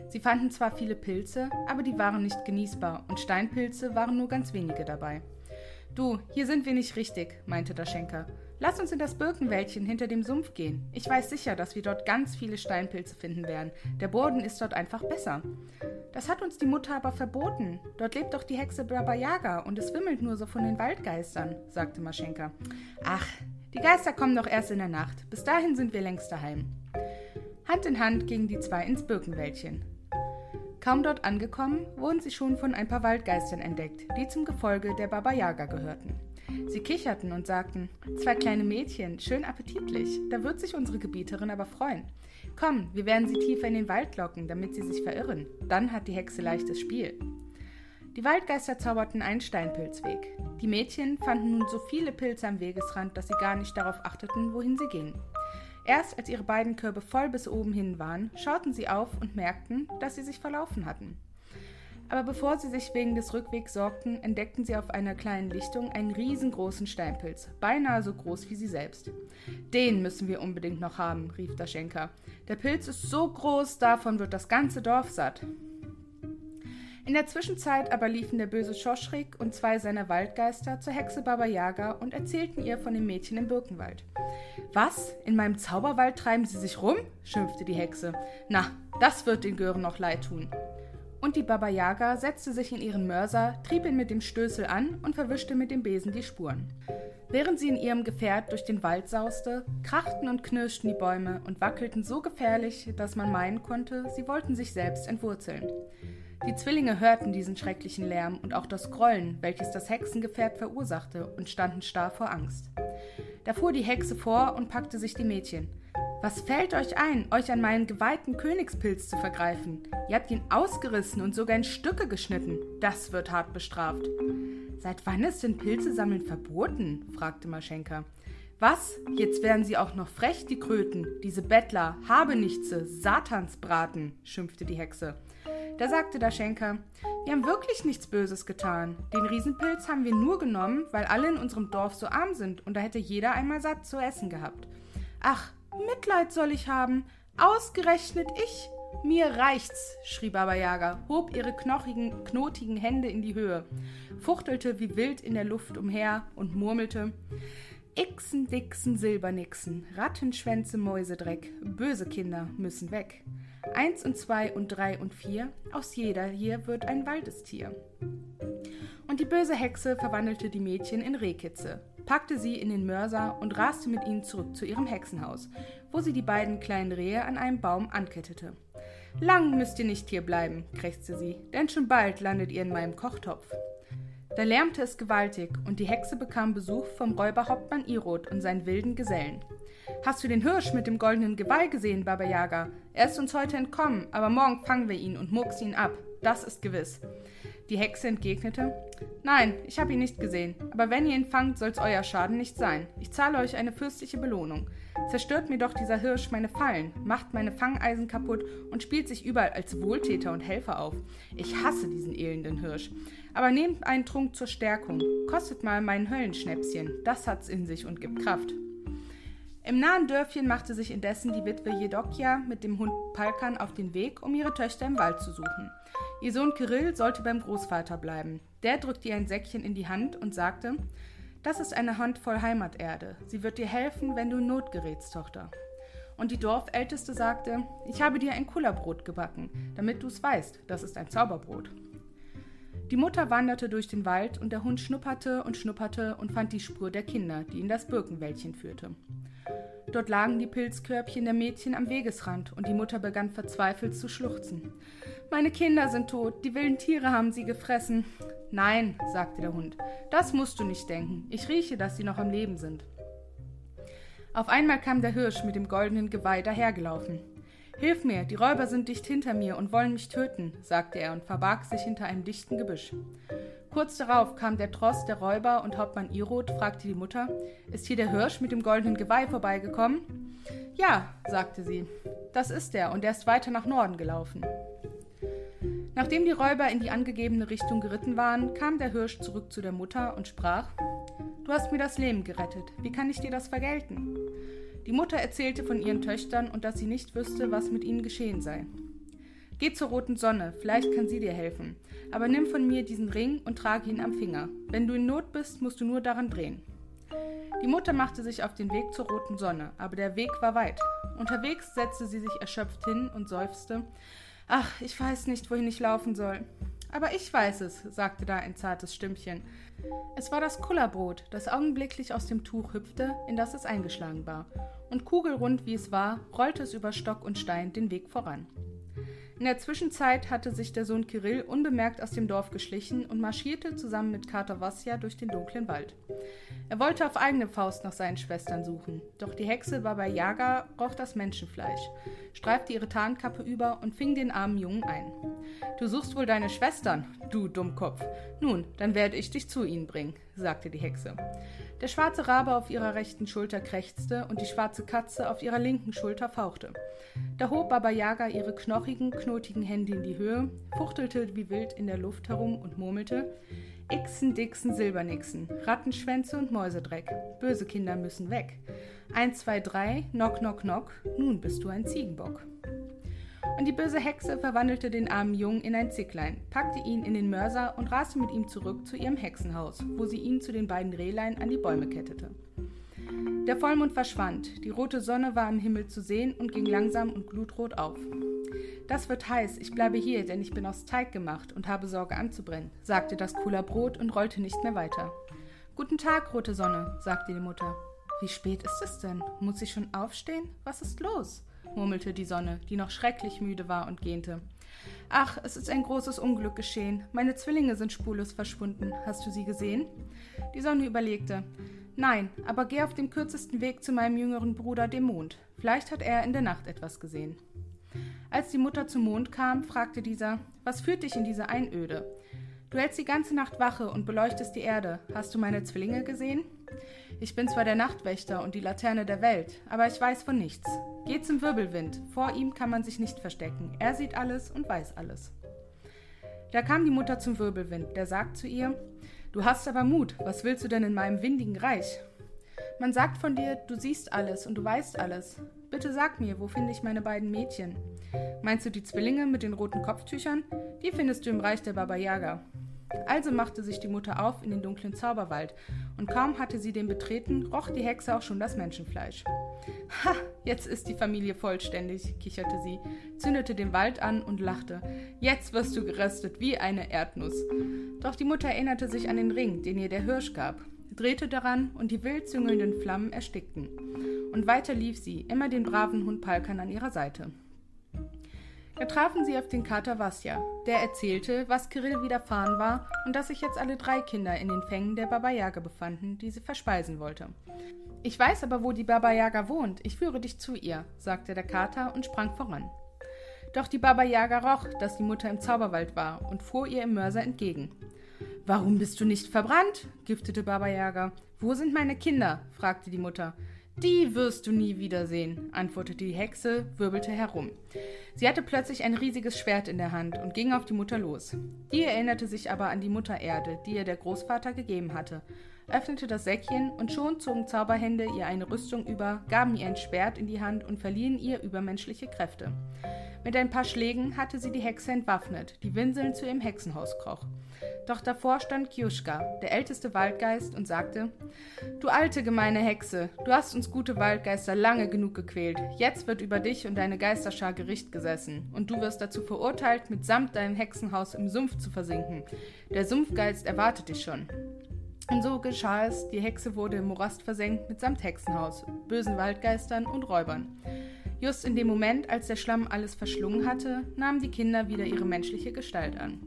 Sie fanden zwar viele Pilze, aber die waren nicht genießbar und Steinpilze waren nur ganz wenige dabei. Du, hier sind wir nicht richtig, meinte der Schenker. Lass uns in das Birkenwäldchen hinter dem Sumpf gehen. Ich weiß sicher, dass wir dort ganz viele Steinpilze finden werden. Der Boden ist dort einfach besser. Das hat uns die Mutter aber verboten. Dort lebt doch die Hexe Baba Yaga und es wimmelt nur so von den Waldgeistern, sagte Maschenka. Ach, die Geister kommen doch erst in der Nacht. Bis dahin sind wir längst daheim. Hand in Hand gingen die zwei ins Birkenwäldchen. Kaum dort angekommen, wurden sie schon von ein paar Waldgeistern entdeckt, die zum Gefolge der Baba Yaga gehörten. Sie kicherten und sagten: Zwei kleine Mädchen, schön appetitlich, da wird sich unsere Gebieterin aber freuen. Komm, wir werden sie tiefer in den Wald locken, damit sie sich verirren. Dann hat die Hexe leichtes Spiel. Die Waldgeister zauberten einen Steinpilzweg. Die Mädchen fanden nun so viele Pilze am Wegesrand, dass sie gar nicht darauf achteten, wohin sie gingen. Erst als ihre beiden Körbe voll bis oben hin waren, schauten sie auf und merkten, dass sie sich verlaufen hatten. Aber bevor sie sich wegen des Rückwegs sorgten, entdeckten sie auf einer kleinen Lichtung einen riesengroßen Steinpilz, beinahe so groß wie sie selbst. Den müssen wir unbedingt noch haben, rief Daschenka. Der Pilz ist so groß, davon wird das ganze Dorf satt. In der Zwischenzeit aber liefen der böse Schoschrik und zwei seiner Waldgeister zur Hexe Baba Yaga und erzählten ihr von dem Mädchen im Birkenwald. Was? In meinem Zauberwald treiben sie sich rum? schimpfte die Hexe. Na, das wird den Gören noch leid tun. Und die Baba Yaga setzte sich in ihren Mörser, trieb ihn mit dem Stößel an und verwischte mit dem Besen die Spuren. Während sie in ihrem Gefährt durch den Wald sauste, krachten und knirschten die Bäume und wackelten so gefährlich, dass man meinen konnte, sie wollten sich selbst entwurzeln. Die Zwillinge hörten diesen schrecklichen Lärm und auch das Grollen, welches das Hexengefährt verursachte, und standen starr vor Angst. Da fuhr die Hexe vor und packte sich die Mädchen. Was fällt euch ein, euch an meinen geweihten Königspilz zu vergreifen? Ihr habt ihn ausgerissen und sogar in Stücke geschnitten. Das wird hart bestraft. Seit wann ist denn Pilze sammeln verboten? fragte Maschenka. Was? Jetzt werden sie auch noch frech, die Kröten, diese Bettler, Habenichtse, Satansbraten, schimpfte die Hexe. Da sagte der Schenker, wir haben wirklich nichts Böses getan. Den Riesenpilz haben wir nur genommen, weil alle in unserem Dorf so arm sind und da hätte jeder einmal satt zu essen gehabt. Ach, Mitleid soll ich haben. Ausgerechnet ich. Mir reicht's, schrie Baba Yaga, hob ihre knochigen, knotigen Hände in die Höhe, fuchtelte wie wild in der Luft umher und murmelte: Ixen, Dixen, Silbernixen, Rattenschwänze, Mäusedreck, böse Kinder müssen weg. Eins und zwei und drei und vier, aus jeder hier wird ein Waldestier. Und die böse Hexe verwandelte die Mädchen in Rehkitze, packte sie in den Mörser und raste mit ihnen zurück zu ihrem Hexenhaus, wo sie die beiden kleinen Rehe an einem Baum ankettete. Lang müsst ihr nicht hier bleiben, krächzte sie, denn schon bald landet ihr in meinem Kochtopf. Da lärmte es gewaltig, und die Hexe bekam Besuch vom Räuberhauptmann Irod und seinen wilden Gesellen. Hast du den Hirsch mit dem goldenen Geweih gesehen, Baba Yaga? Er ist uns heute entkommen, aber morgen fangen wir ihn und murksen ihn ab. Das ist gewiss. Die Hexe entgegnete: Nein, ich habe ihn nicht gesehen, aber wenn ihr ihn fangt, soll's euer Schaden nicht sein. Ich zahle euch eine fürstliche Belohnung. Zerstört mir doch dieser Hirsch meine Fallen, macht meine Fangeisen kaputt und spielt sich überall als Wohltäter und Helfer auf. Ich hasse diesen elenden Hirsch. Aber nehmt einen Trunk zur Stärkung. Kostet mal mein Höllenschnäpschen. Das hat's in sich und gibt Kraft. Im nahen Dörfchen machte sich indessen die Witwe Jedokia mit dem Hund Palkan auf den Weg, um ihre Töchter im Wald zu suchen. Ihr Sohn Kirill sollte beim Großvater bleiben. Der drückte ihr ein Säckchen in die Hand und sagte: Das ist eine Handvoll Heimaterde. Sie wird dir helfen, wenn du in Not gerätst, Tochter. Und die Dorfälteste sagte: Ich habe dir ein Kullerbrot gebacken, damit du es weißt, das ist ein Zauberbrot. Die Mutter wanderte durch den Wald und der Hund schnupperte und schnupperte und fand die Spur der Kinder, die in das Birkenwäldchen führte. Dort lagen die Pilzkörbchen der Mädchen am Wegesrand und die Mutter begann verzweifelt zu schluchzen. Meine Kinder sind tot, die wilden Tiere haben sie gefressen. Nein, sagte der Hund, das musst du nicht denken. Ich rieche, dass sie noch am Leben sind. Auf einmal kam der Hirsch mit dem goldenen Geweih dahergelaufen. Hilf mir, die Räuber sind dicht hinter mir und wollen mich töten, sagte er und verbarg sich hinter einem dichten Gebüsch. Kurz darauf kam der Tross der Räuber und Hauptmann Irod fragte die Mutter: Ist hier der Hirsch mit dem goldenen Geweih vorbeigekommen? Ja, sagte sie. Das ist er und er ist weiter nach Norden gelaufen. Nachdem die Räuber in die angegebene Richtung geritten waren, kam der Hirsch zurück zu der Mutter und sprach: Du hast mir das Leben gerettet. Wie kann ich dir das vergelten? Die Mutter erzählte von ihren Töchtern und dass sie nicht wüsste, was mit ihnen geschehen sei. Geh zur roten Sonne, vielleicht kann sie dir helfen. Aber nimm von mir diesen Ring und trage ihn am Finger. Wenn du in Not bist, musst du nur daran drehen. Die Mutter machte sich auf den Weg zur roten Sonne, aber der Weg war weit. Unterwegs setzte sie sich erschöpft hin und seufzte Ach, ich weiß nicht, wohin ich laufen soll. Aber ich weiß es, sagte da ein zartes Stimmchen. Es war das Kullerbrot, das augenblicklich aus dem Tuch hüpfte, in das es eingeschlagen war, und kugelrund wie es war, rollte es über Stock und Stein den Weg voran. In der Zwischenzeit hatte sich der Sohn Kirill unbemerkt aus dem Dorf geschlichen und marschierte zusammen mit Kater Vasja durch den dunklen Wald. Er wollte auf eigene Faust nach seinen Schwestern suchen, doch die Hexe Baba Yaga roch das Menschenfleisch, streifte ihre Tarnkappe über und fing den armen Jungen ein. Du suchst wohl deine Schwestern, du Dummkopf. Nun, dann werde ich dich zu ihnen bringen, sagte die Hexe. Der schwarze Rabe auf ihrer rechten Schulter krächzte und die schwarze Katze auf ihrer linken Schulter fauchte. Da hob Baba Yaga ihre knochigen, knotigen Hände in die Höhe, fuchtelte wie wild in der Luft herum und murmelte: Ixen, Dixen, Silbernixen, Rattenschwänze und Mäusedreck. Böse Kinder müssen weg. Eins, zwei, drei, knock, knock, knock, nun bist du ein Ziegenbock. Und die böse Hexe verwandelte den armen Jungen in ein Zicklein, packte ihn in den Mörser und raste mit ihm zurück zu ihrem Hexenhaus, wo sie ihn zu den beiden Rehlein an die Bäume kettete. Der Vollmond verschwand, die rote Sonne war am Himmel zu sehen und ging langsam und glutrot auf. Das wird heiß, ich bleibe hier, denn ich bin aus Teig gemacht und habe Sorge anzubrennen, sagte das Cooler Brot und rollte nicht mehr weiter. Guten Tag, rote Sonne, sagte die Mutter. Wie spät ist es denn? Muss ich schon aufstehen? Was ist los? Murmelte die Sonne, die noch schrecklich müde war und gähnte. Ach, es ist ein großes Unglück geschehen. Meine Zwillinge sind spurlos verschwunden. Hast du sie gesehen? Die Sonne überlegte. Nein, aber geh auf dem kürzesten Weg zu meinem jüngeren Bruder, dem Mond. Vielleicht hat er in der Nacht etwas gesehen. Als die Mutter zum Mond kam, fragte dieser, was führt dich in diese Einöde? Du hältst die ganze Nacht Wache und beleuchtest die Erde. Hast du meine Zwillinge gesehen? Ich bin zwar der Nachtwächter und die Laterne der Welt, aber ich weiß von nichts. Geh zum Wirbelwind, vor ihm kann man sich nicht verstecken. Er sieht alles und weiß alles. Da kam die Mutter zum Wirbelwind, der sagt zu ihr, Du hast aber Mut, was willst du denn in meinem windigen Reich? Man sagt von dir, du siehst alles und du weißt alles. Bitte sag mir, wo finde ich meine beiden Mädchen? Meinst du die Zwillinge mit den roten Kopftüchern? Die findest du im Reich der Baba Yaga. Also machte sich die Mutter auf in den dunklen Zauberwald, und kaum hatte sie den betreten, roch die Hexe auch schon das Menschenfleisch. Ha, jetzt ist die Familie vollständig, kicherte sie, zündete den Wald an und lachte. Jetzt wirst du geröstet wie eine Erdnuss. Doch die Mutter erinnerte sich an den Ring, den ihr der Hirsch gab, drehte daran, und die wild züngelnden Flammen erstickten. Und weiter lief sie, immer den braven Hund Palkan an ihrer Seite. Da trafen sie auf den Kater Vasya. Der erzählte, was Kirill widerfahren war und dass sich jetzt alle drei Kinder in den Fängen der Baba Yaga befanden, die sie verspeisen wollte. Ich weiß aber, wo die Baba Yaga wohnt. Ich führe dich zu ihr, sagte der Kater und sprang voran. Doch die Baba Yaga roch, dass die Mutter im Zauberwald war und fuhr ihr im Mörser entgegen. Warum bist du nicht verbrannt? giftete Baba Yaga. Wo sind meine Kinder? fragte die Mutter. Die wirst du nie wiedersehen, antwortete die Hexe, wirbelte herum. Sie hatte plötzlich ein riesiges Schwert in der Hand und ging auf die Mutter los. Die erinnerte sich aber an die Muttererde, die ihr der Großvater gegeben hatte, öffnete das Säckchen und schon zogen Zauberhände ihr eine Rüstung über, gaben ihr ein Schwert in die Hand und verliehen ihr übermenschliche Kräfte. Mit ein paar Schlägen hatte sie die Hexe entwaffnet, die winselnd zu ihrem Hexenhaus kroch. Doch davor stand Kiuschka, der älteste Waldgeist, und sagte: Du alte gemeine Hexe, du hast uns gute Waldgeister lange genug gequält. Jetzt wird über dich und deine Geisterschar Gericht gesessen, und du wirst dazu verurteilt, mitsamt deinem Hexenhaus im Sumpf zu versinken. Der Sumpfgeist erwartet dich schon. Und so geschah es, die Hexe wurde im Morast versenkt mitsamt Hexenhaus, bösen Waldgeistern und Räubern. Just in dem Moment, als der Schlamm alles verschlungen hatte, nahmen die Kinder wieder ihre menschliche Gestalt an.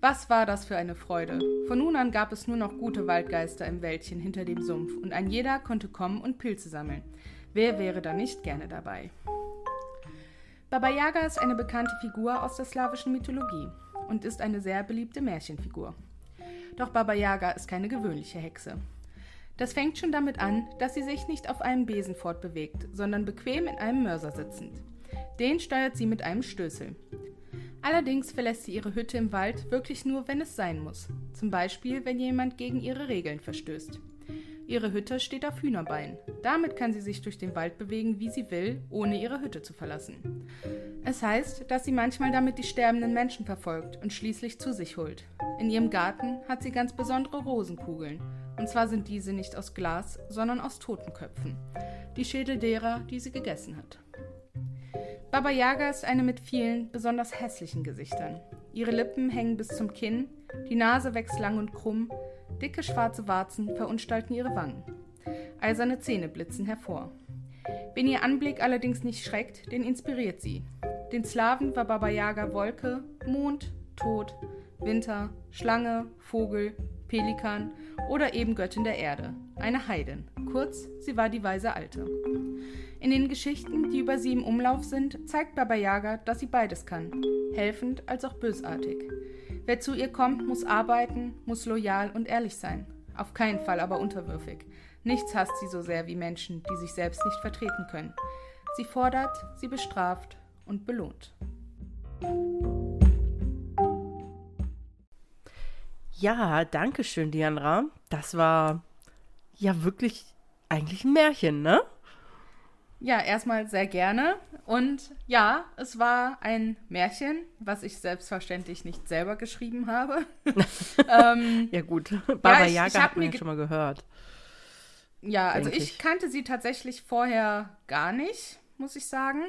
Was war das für eine Freude? Von nun an gab es nur noch gute Waldgeister im Wäldchen hinter dem Sumpf, und ein jeder konnte kommen und Pilze sammeln. Wer wäre da nicht gerne dabei? Baba Yaga ist eine bekannte Figur aus der slawischen Mythologie und ist eine sehr beliebte Märchenfigur. Doch Baba Yaga ist keine gewöhnliche Hexe. Das fängt schon damit an, dass sie sich nicht auf einem Besen fortbewegt, sondern bequem in einem Mörser sitzend. Den steuert sie mit einem Stößel. Allerdings verlässt sie ihre Hütte im Wald wirklich nur, wenn es sein muss. Zum Beispiel, wenn jemand gegen ihre Regeln verstößt. Ihre Hütte steht auf Hühnerbein. Damit kann sie sich durch den Wald bewegen, wie sie will, ohne ihre Hütte zu verlassen. Es heißt, dass sie manchmal damit die sterbenden Menschen verfolgt und schließlich zu sich holt. In ihrem Garten hat sie ganz besondere Rosenkugeln. Und zwar sind diese nicht aus Glas, sondern aus Totenköpfen. Die Schädel derer, die sie gegessen hat. Baba Yaga ist eine mit vielen, besonders hässlichen Gesichtern. Ihre Lippen hängen bis zum Kinn, die Nase wächst lang und krumm, dicke schwarze Warzen verunstalten ihre Wangen. Eiserne Zähne blitzen hervor. Wen ihr Anblick allerdings nicht schreckt, den inspiriert sie. Den Slawen war Baba Yaga Wolke, Mond, Tod, Winter, Schlange, Vogel, Pelikan oder eben Göttin der Erde, eine Heidin. Kurz, sie war die weise Alte. In den Geschichten, die über sie im Umlauf sind, zeigt Baba Yaga, dass sie beides kann, helfend als auch bösartig. Wer zu ihr kommt, muss arbeiten, muss loyal und ehrlich sein, auf keinen Fall aber unterwürfig. Nichts hasst sie so sehr wie Menschen, die sich selbst nicht vertreten können. Sie fordert, sie bestraft und belohnt. Ja, danke schön, Dianra. Das war ja wirklich eigentlich ein Märchen, ne? Ja, erstmal sehr gerne. Und ja, es war ein Märchen, was ich selbstverständlich nicht selber geschrieben habe. ähm, ja, gut. Baba ja, ich, Yaga ich hat man ja schon mal gehört. Ja, also ich, ich kannte sie tatsächlich vorher gar nicht, muss ich sagen.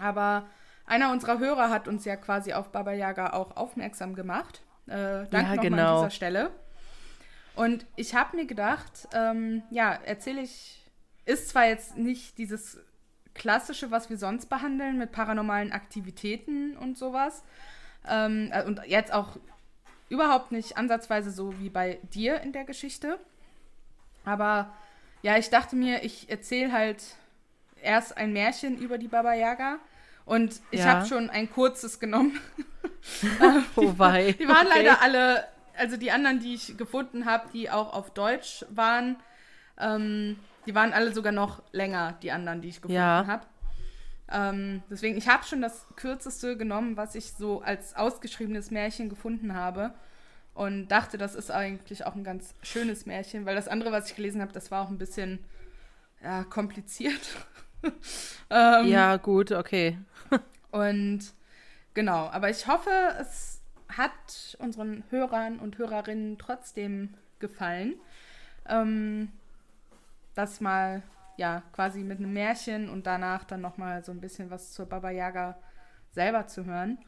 Aber einer unserer Hörer hat uns ja quasi auf Baba Yaga auch aufmerksam gemacht. Äh, danke ja, nochmal genau. an dieser Stelle. Und ich habe mir gedacht, ähm, ja, erzähle ich, ist zwar jetzt nicht dieses klassische, was wir sonst behandeln mit paranormalen Aktivitäten und sowas. Ähm, äh, und jetzt auch überhaupt nicht ansatzweise so wie bei dir in der Geschichte. Aber ja, ich dachte mir, ich erzähle halt erst ein Märchen über die Baba Yaga und ich ja. habe schon ein kurzes genommen. Wobei. Die, die waren okay. leider alle, also die anderen, die ich gefunden habe, die auch auf Deutsch waren, Ähm, die waren alle sogar noch länger, die anderen, die ich gefunden Ja. habe. Ähm, deswegen, ich habe schon das kürzeste genommen, was ich so als ausgeschriebenes Märchen gefunden habe. Und dachte, das ist eigentlich auch ein ganz schönes Märchen, weil das andere, was ich gelesen habe, das war auch ein bisschen ja, kompliziert. ähm, Ja, gut, okay. Und genau, aber ich hoffe, es hat unseren Hörern und Hörerinnen trotzdem gefallen. Ähm, das mal, ja, quasi mit einem Märchen und danach dann nochmal so ein bisschen was zur Baba Yaga selber zu hören.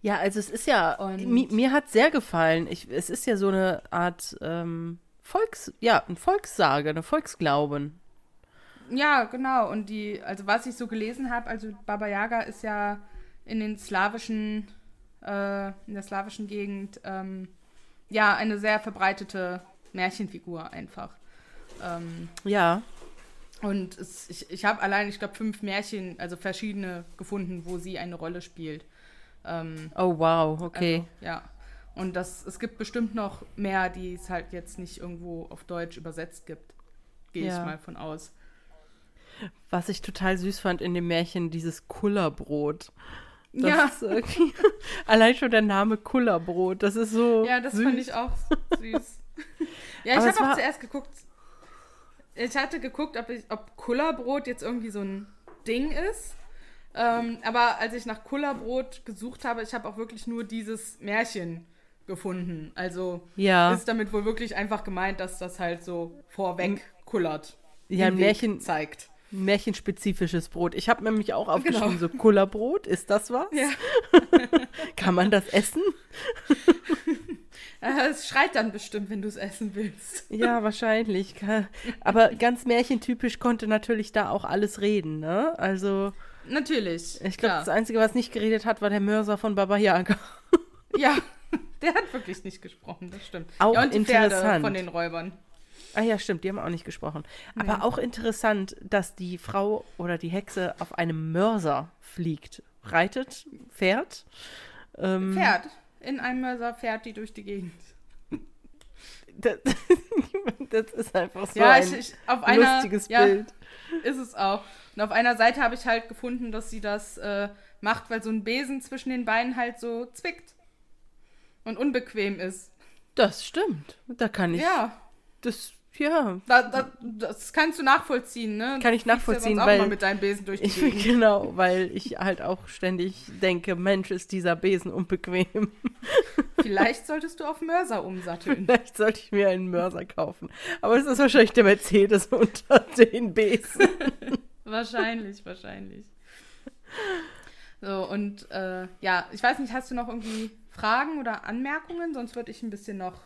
Ja, also es ist ja, mi, mir hat sehr gefallen. Ich, es ist ja so eine Art ähm, Volks, ja, ein Volkssage, eine Volksglauben. Ja, genau. Und die, also was ich so gelesen habe, also Baba Yaga ist ja in den slawischen, äh, in der slawischen Gegend, ähm, ja, eine sehr verbreitete Märchenfigur einfach. Ähm, Ja, und es, ich, ich habe allein, ich glaube, fünf Märchen, also verschiedene gefunden, wo sie eine Rolle spielt. Ähm, oh wow, okay. Also, ja. Und das, es gibt bestimmt noch mehr, die es halt jetzt nicht irgendwo auf Deutsch übersetzt gibt. Gehe Ja. ich mal von aus. Was ich total süß fand in dem Märchen, dieses Kullerbrot. Das ja. allein schon der Name Kullerbrot, das ist so Ja, das süß. fand ich auch süß. ja, ich habe auch zuerst geguckt. Ich hatte geguckt, ob, ich, ob Kullerbrot jetzt irgendwie so ein Ding ist. Ähm, aber als ich nach Kullerbrot gesucht habe, ich habe auch wirklich nur dieses Märchen gefunden. Also Ja. ist damit wohl wirklich einfach gemeint, dass das halt so vorweg kullert. Ja, ein Märchen- zeigt. Märchenspezifisches Brot. Ich habe nämlich auch aufgeschrieben, Genau. so Kullerbrot, ist das was? Ja. Kann man das essen? Es schreit dann bestimmt, wenn du es essen willst. Ja, wahrscheinlich. Aber ganz märchentypisch konnte natürlich da auch alles reden, ne? Also, Natürlich. ich glaube, das Einzige, was nicht geredet hat, war der Mörser von Baba Yaga. Ja, der hat wirklich nicht gesprochen, das stimmt. Auch ja, und die Pferde interessant. von den Räubern. Ah ja, stimmt, die haben auch nicht gesprochen. Aber Nee. auch interessant, dass die Frau oder die Hexe auf einem Mörser fliegt. Reitet, fährt. Ähm, Pferd. In einem Mörser fährt die durch die Gegend. Das, das ist einfach so ja, ein ich, ich, auf einer, lustiges ja, Bild. ist es auch. Und auf einer Seite habe ich halt gefunden, dass sie das äh, macht, weil so ein Besen zwischen den Beinen halt so zwickt. Und unbequem ist. Das stimmt. Da kann ich. Ja, Das, ja. da, da, das kannst du nachvollziehen, ne? Kann ich nachvollziehen, auch weil- mal mit deinem Besen durch die Ich, genau, weil ich halt auch ständig denke, Mensch, ist dieser Besen unbequem. Vielleicht solltest du auf Mörser umsatteln. Vielleicht sollte ich mir einen Mörser kaufen. Aber es ist wahrscheinlich der Mercedes unter den Besen. wahrscheinlich, wahrscheinlich. So, und äh, ja, ich weiß nicht, hast du noch irgendwie Fragen oder Anmerkungen? Sonst würde ich ein bisschen noch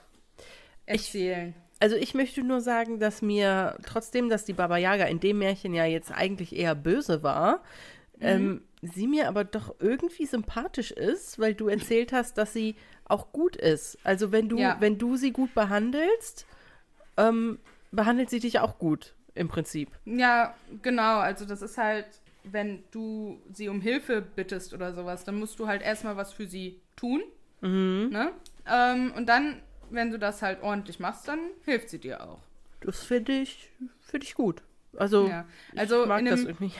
erzählen. Also ich möchte nur sagen, dass mir trotzdem, dass die Baba Yaga in dem Märchen ja jetzt eigentlich eher böse war, ähm, sie mir aber doch irgendwie sympathisch ist, weil du erzählt hast, dass sie auch gut ist. Also wenn du, Ja. wenn du sie gut behandelst, ähm, behandelt sie dich auch gut im Prinzip. Ja, genau. Also das ist halt, wenn du sie um Hilfe bittest oder sowas, dann musst du halt erstmal was für sie tun. Ne? Ähm, und dann, wenn du das halt ordentlich machst, dann hilft sie dir auch. Das finde ich, finde ich gut. Also, Ja. Also ich mag in das einem- irgendwie.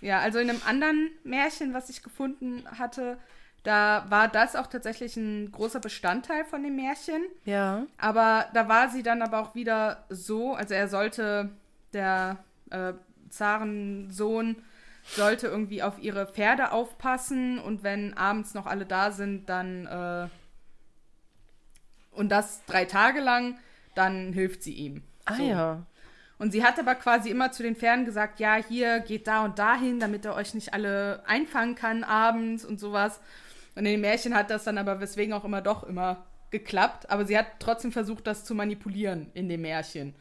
Ja, also in einem anderen Märchen, was ich gefunden hatte, da war das auch tatsächlich ein großer Bestandteil von dem Märchen. Ja. Aber da war sie dann aber auch wieder so, also er sollte, der äh, Zarensohn sollte irgendwie auf ihre Pferde aufpassen und wenn abends noch alle da sind, dann äh, und das drei Tage lang, dann hilft sie ihm. Ah So. ja. Und sie hat aber quasi immer zu den Pferden gesagt, ja, hier geht da und dahin, damit er euch nicht alle einfangen kann abends und sowas. Und in den Märchen hat das dann aber weswegen auch immer doch immer geklappt. Aber sie hat trotzdem versucht, das zu manipulieren in dem Märchen.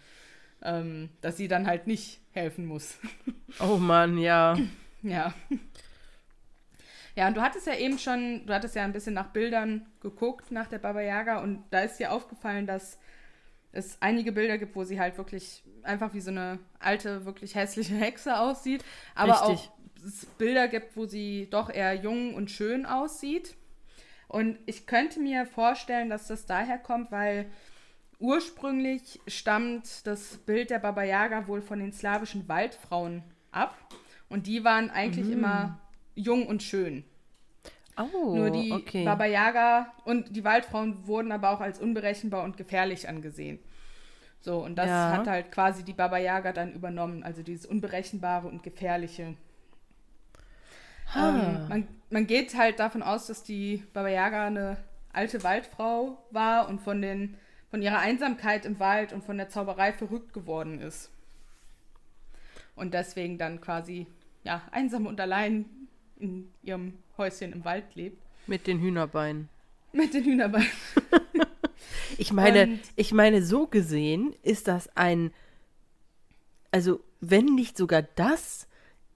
Ähm, dass sie dann halt nicht helfen muss. Oh Mann, ja. ja. Ja, und du hattest ja eben schon, du hattest ja ein bisschen nach Bildern geguckt, nach der Baba Yaga. Und da ist dir aufgefallen, dass es einige Bilder gibt, wo sie halt wirklich einfach wie so eine alte, wirklich hässliche Hexe aussieht. Aber Richtig. auch es Bilder gibt, wo sie doch eher jung und schön aussieht. Und ich könnte mir vorstellen, dass das daher kommt, weil ursprünglich stammt das Bild der Baba Yaga wohl von den slawischen Waldfrauen ab. Und die waren eigentlich Mhm. immer jung und schön. Oh, Nur die okay. Baba Yaga und die Waldfrauen wurden aber auch als unberechenbar und gefährlich angesehen. So, und das Ja. hat halt quasi die Baba Yaga dann übernommen, also dieses Unberechenbare und Gefährliche. Ähm, man, man geht halt davon aus, dass die Baba Yaga eine alte Waldfrau war und von, den, von ihrer Einsamkeit im Wald und von der Zauberei verrückt geworden ist. Und deswegen dann quasi, ja, einsam und allein in ihrem Häuschen im Wald lebt. Mit den Hühnerbeinen. Mit den Hühnerbeinen. Ich meine, Und- ich meine, so gesehen ist das ein, also wenn nicht sogar das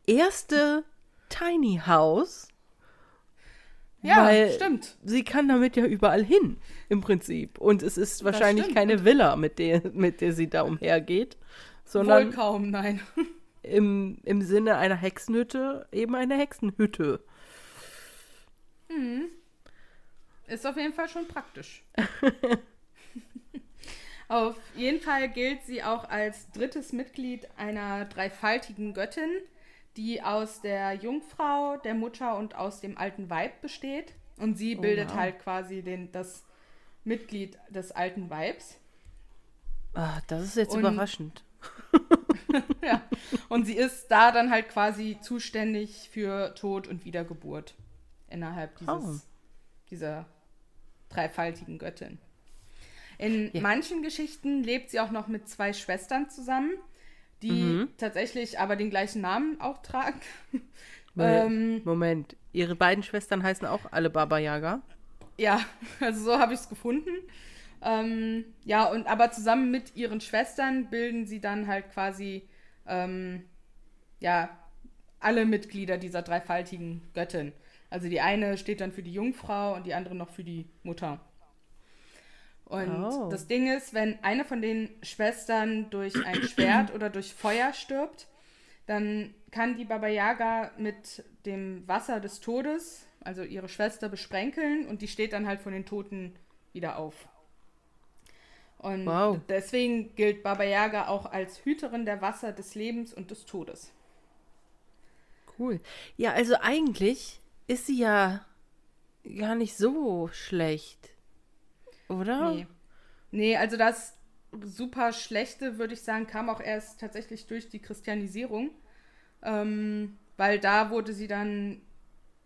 erste Tiny House, Ja, Weil- stimmt. sie kann damit ja überall hin, im Prinzip. Und es ist wahrscheinlich keine Villa, mit der, mit der sie da umhergeht, Wohl sondern kaum, nein. im, im Sinne einer Hexenhütte eben eine Hexenhütte. Ist auf jeden Fall schon praktisch. auf jeden Fall gilt sie auch als drittes Mitglied einer dreifaltigen Göttin, die aus der Jungfrau, der Mutter und aus dem alten Weib besteht. Und sie Oh, bildet wow. halt quasi den, das Mitglied des alten Weibs. Ah, das ist jetzt Und- überraschend. Ja. Und sie ist da dann halt quasi zuständig für Tod und Wiedergeburt innerhalb dieses, Oh. dieser dreifaltigen Göttin. In Ja. manchen Geschichten lebt sie auch noch mit zwei Schwestern zusammen, die Mhm. tatsächlich aber den gleichen Namen auch tragen. Weil- ähm, Moment, ihre beiden Schwestern heißen auch alle Baba Yaga? Ja, also so habe ich es gefunden. Ähm, ja, und aber zusammen mit ihren Schwestern bilden sie dann halt quasi ähm, ja alle Mitglieder dieser dreifaltigen Göttin. Also die eine steht dann für die Jungfrau und die andere noch für die Mutter. Und Oh. das Ding ist, wenn eine von den Schwestern durch ein Schwert oder durch Feuer stirbt, dann kann die Baba Yaga mit dem Wasser des Todes, also ihre Schwester, besprenkeln und die steht dann halt von den Toten wieder auf. Und Wow. deswegen gilt Baba Yaga auch als Hüterin der Wasser des Lebens und des Todes. Cool. Ja, also eigentlich ist sie ja gar nicht so schlecht. Oder? Nee. Nee, also das super Schlechte, würde ich sagen, kam auch erst tatsächlich durch die Christianisierung. Ähm, weil da wurde sie dann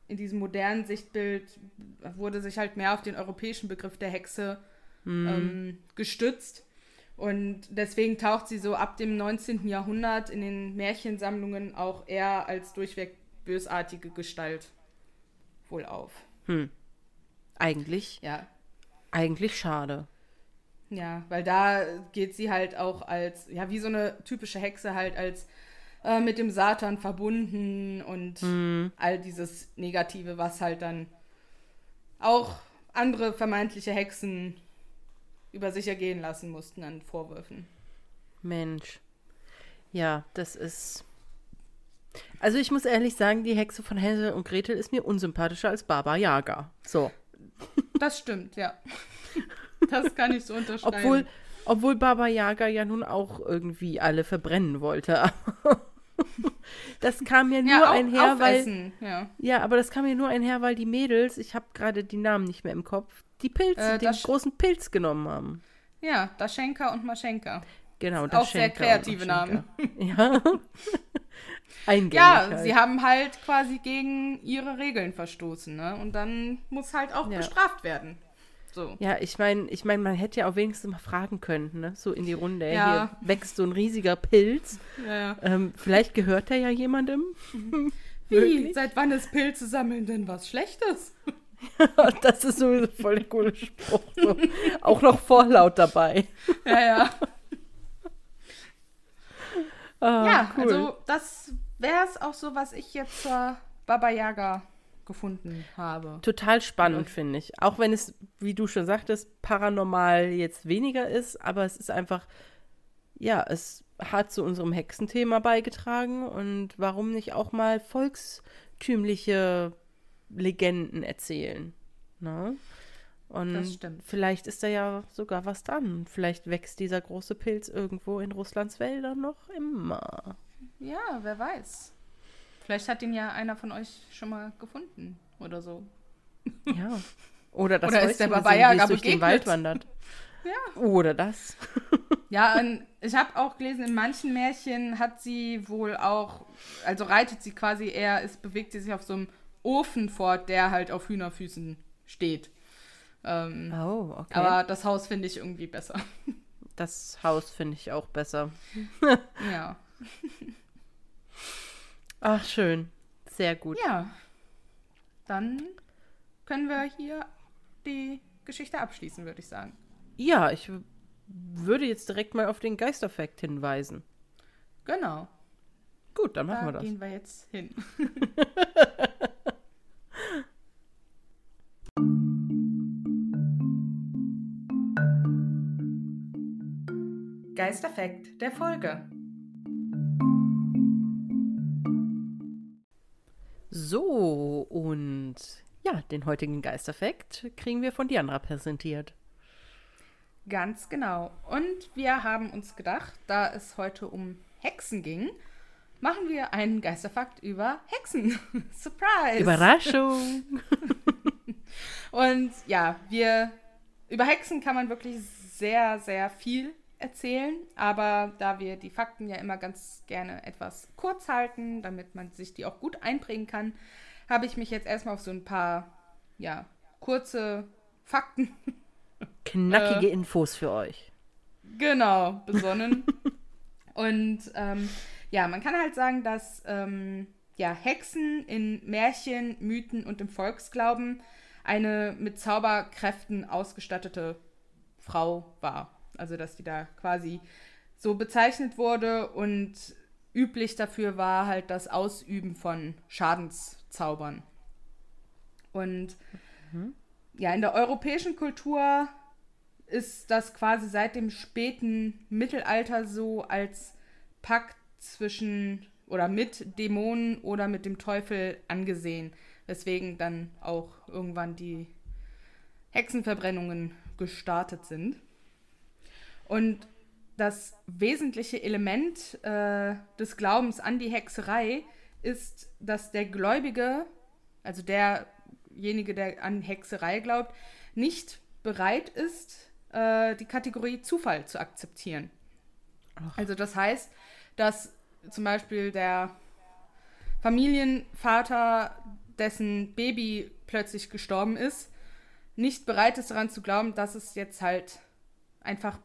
in diesem modernen Sichtbild, wurde sich halt mehr auf den europäischen Begriff der Hexe ähm, gestützt. Und deswegen taucht sie so ab dem 19. Jahrhundert in den Märchensammlungen auch eher als durchweg bösartige Gestalt wohl auf. Eigentlich, Ja, eigentlich schade. Ja, weil da geht sie halt auch als, ja, wie so eine typische Hexe halt als äh, mit dem Satan verbunden und all dieses Negative, was halt dann auch andere vermeintliche Hexen über sich ergehen lassen mussten an Vorwürfen. Mensch. Ja, das ist. Also ich muss ehrlich sagen, die Hexe von Hänsel und Gretel ist mir unsympathischer als Baba Yaga. So. Das stimmt, ja. Das kann ich so unterschreiben. Obwohl, obwohl Baba Yaga ja nun auch irgendwie alle verbrennen wollte. das kam ja nur ja, au- einher, weil. aufessen, ja. Ja, aber das kam ja nur einher, weil die Mädels, ich habe gerade die Namen nicht mehr im Kopf, die Pilze, Äh, den großen Pilz genommen haben. Ja, Daschenka und Maschenka. Genau, Auch sehr Daschenka kreative Namen. Ja. Eingängig Ja, sie haben halt quasi gegen ihre Regeln verstoßen, ne? Und dann muss halt auch Ja. bestraft werden. So. Ja, ich meine, ich mein, man hätte ja auch wenigstens mal fragen können, ne? So in die Runde. Ja. Hier wächst so ein riesiger Pilz. Ja. Ähm, vielleicht gehört der ja jemandem. Wie? Seit wann ist Pilze sammeln denn was Schlechtes? das ist sowieso voll der coole Spruch. So. auch noch Vorlaut dabei. Ja, ja. Ah, ja, cool. also das wäre es auch so, was ich jetzt zur Baba Yaga gefunden habe. Total spannend, finde ich. Auch wenn es, wie du schon sagtest, paranormal jetzt weniger ist, aber es ist einfach, ja, es hat zu unserem Hexenthema beigetragen und warum nicht auch mal volkstümliche Legenden erzählen. Ne? Und vielleicht ist da ja sogar was dran. Vielleicht wächst dieser große Pilz irgendwo in Russlands Wäldern noch immer. Ja, wer weiß. Vielleicht hat ihn ja einer von euch schon mal gefunden oder so. Ja. Oder das Oder ist der Häuschen Baba gesehen, durch den. Wald wandert. Ja. Oder das. Ja, und ich habe auch gelesen, in manchen Märchen hat sie wohl auch, also reitet sie quasi eher, es bewegt sie sich auf so einem Ofen fort, der halt auf Hühnerfüßen steht. Ähm, Oh, okay. Aber das Haus finde ich irgendwie besser. das Haus finde ich auch besser. Ja. Ach, schön. Sehr gut. Ja. Dann können wir hier die Geschichte abschließen, würde ich sagen. Ja, ich würde jetzt direkt mal auf den Geisterfakt hinweisen. Genau. Gut, dann machen Da wir das. gehen wir jetzt hin. Geisterfakt der Folge. So, und ja, den heutigen Geisterfakt kriegen wir von Diandra präsentiert. Ganz genau. Und wir haben uns gedacht, da es heute um Hexen ging, machen wir einen Geisterfakt über Hexen. Surprise! Überraschung! Und ja, wir über Hexen kann man wirklich sehr, sehr viel erzählen, aber da wir die Fakten ja immer ganz gerne etwas kurz halten, damit man sich die auch gut einbringen kann, habe ich mich jetzt erstmal auf so ein paar, ja, kurze Fakten Knackige Äh. Infos für euch. Genau, besonnen. und ähm, ja, man kann halt sagen, dass ähm, ja, Hexen in Märchen, Mythen und im Volksglauben eine mit Zauberkräften ausgestattete Frau war. Also, dass die da quasi so bezeichnet wurde und üblich dafür war halt das Ausüben von Schadenszaubern. Und ja, in der europäischen Kultur ist das quasi seit dem späten Mittelalter so als Pakt zwischen oder mit Dämonen oder mit dem Teufel angesehen, weswegen dann auch irgendwann die Hexenverbrennungen gestartet sind. Und das wesentliche Element äh, des Glaubens an die Hexerei ist, dass der Gläubige, also derjenige, der an Hexerei glaubt, nicht bereit ist, äh, die Kategorie Zufall zu akzeptieren. Also das heißt, dass zum Beispiel der Familienvater, dessen Baby plötzlich gestorben ist, nicht bereit ist daran zu glauben, dass es jetzt halt einfach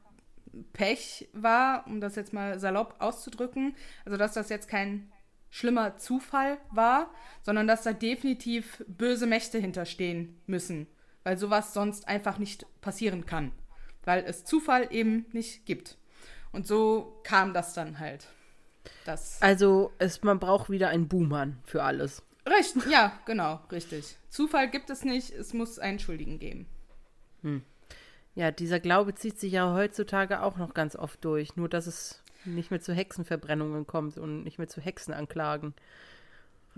Pech war, um das jetzt mal salopp auszudrücken. Also dass das jetzt kein schlimmer Zufall war, sondern dass da definitiv böse Mächte hinterstehen müssen, weil sowas sonst einfach nicht passieren kann, weil es Zufall eben nicht gibt. Und so kam das dann halt. Das Also, es, man braucht wieder einen Buhmann für alles. Richtig, ja, genau, richtig. Zufall gibt es nicht, es muss einen Schuldigen geben. Ja, dieser Glaube zieht sich ja heutzutage auch noch ganz oft durch. Nur, dass es nicht mehr zu Hexenverbrennungen kommt und nicht mehr zu Hexenanklagen.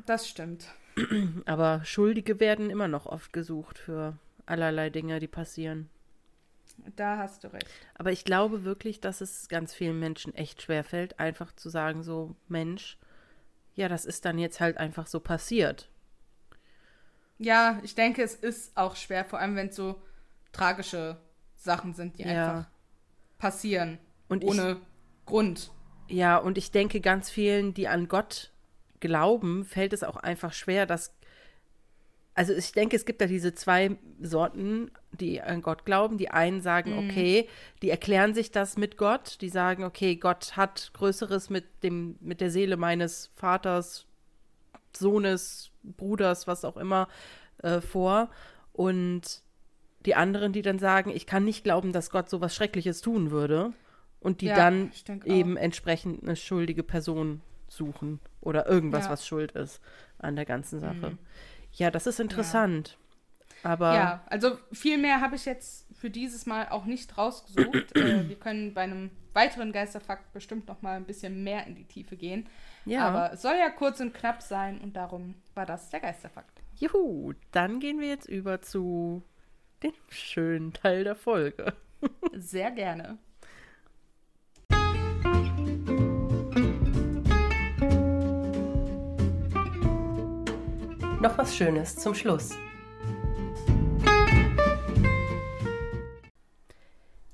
Das stimmt. Aber Schuldige werden immer noch oft gesucht für allerlei Dinge, die passieren. Da hast du recht. Aber ich glaube wirklich, dass es ganz vielen Menschen echt schwerfällt, einfach zu sagen, so, Mensch, ja, das ist dann jetzt halt einfach so passiert. Ja, ich denke, es ist auch schwer, vor allem wenn es so tragische Sachen sind, die Ja. einfach passieren. Und ich- ohne Grund. Ja, und ich denke, ganz vielen, die an Gott glauben, fällt es auch einfach schwer, dass. Also ich denke, es gibt da diese zwei Sorten, die an Gott glauben. Die einen sagen, okay, die erklären sich das mit Gott. Die sagen, okay, Gott hat Größeres mit dem, mit der Seele meines Vaters, Sohnes, Bruders, was auch immer, äh, vor. Und die anderen, die dann sagen, ich kann nicht glauben, dass Gott so was Schreckliches tun würde. Und die Ja, dann eben entsprechend eine schuldige Person suchen oder irgendwas, Ja. Mhm. was schuld ist an der ganzen Sache. Ja, das ist interessant. Aber Ja, also viel mehr habe ich jetzt für dieses Mal auch nicht rausgesucht. äh, wir können bei einem weiteren Geisterfakt bestimmt noch mal ein bisschen mehr in die Tiefe gehen. Ja. Aber es soll ja kurz und knapp sein und darum war das der Geisterfakt. juhu, dann gehen wir jetzt über zu den schönen Teil der Folge. Sehr gerne. Noch was Schönes zum Schluss.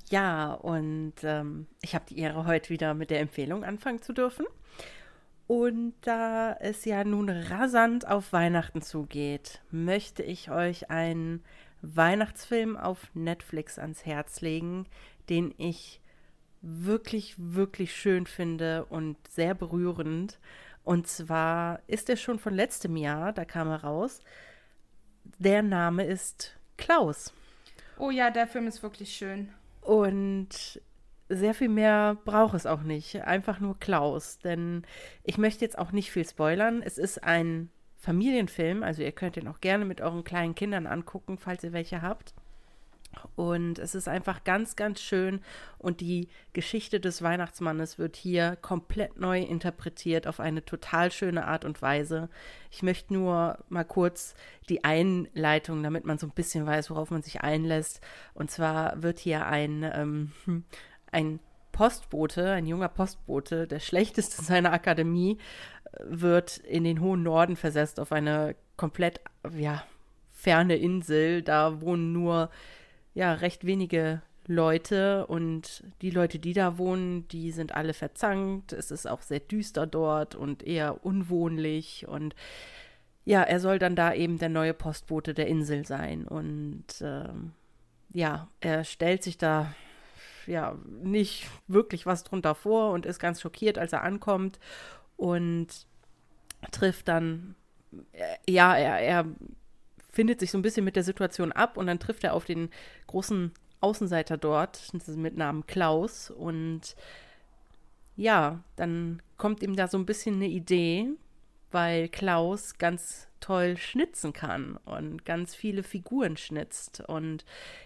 Ja, und ähm, ich habe die Ehre, heute wieder mit der Empfehlung anfangen zu dürfen. Und da es ja nun rasant auf Weihnachten zugeht, möchte ich euch einen Weihnachtsfilm auf Netflix ans Herz legen, den ich wirklich, wirklich schön finde und sehr berührend. Und zwar ist er schon von letztem Jahr, da kam er raus. Der Name ist Klaus. Oh ja, der Film ist wirklich schön. Und sehr viel mehr braucht es auch nicht. Einfach nur Klaus. Denn ich möchte jetzt auch nicht viel spoilern. Es ist ein Familienfilm, also ihr könnt ihn auch gerne mit euren kleinen Kindern angucken, falls ihr welche habt. Und es ist einfach ganz, ganz schön. Und die Geschichte des Weihnachtsmannes wird hier komplett neu interpretiert auf eine total schöne Art und Weise. Ich möchte nur mal kurz die Einleitung, damit man so ein bisschen weiß, worauf man sich einlässt. Und zwar wird hier ein, ähm, ein Postbote, ein junger Postbote, der schlechteste seiner Akademie, wird in den hohen Norden versetzt auf eine komplett, ja, ferne Insel. Da wohnen nur ja recht wenige Leute und die Leute, die da wohnen, die sind alle verzankt. Es ist auch sehr düster dort und eher unwohnlich und ja, er soll dann da eben der neue Postbote der Insel sein und ähm, ja, er stellt sich da ja nicht wirklich was drunter vor und ist ganz schockiert, als er ankommt und trifft dann ja, er, er findet sich so ein bisschen mit der Situation ab und dann trifft er auf den großen Außenseiter dort mit Namen Klaus und ja, dann kommt ihm da so ein bisschen eine Idee, weil Klaus ganz toll schnitzen kann und ganz viele Figuren schnitzt und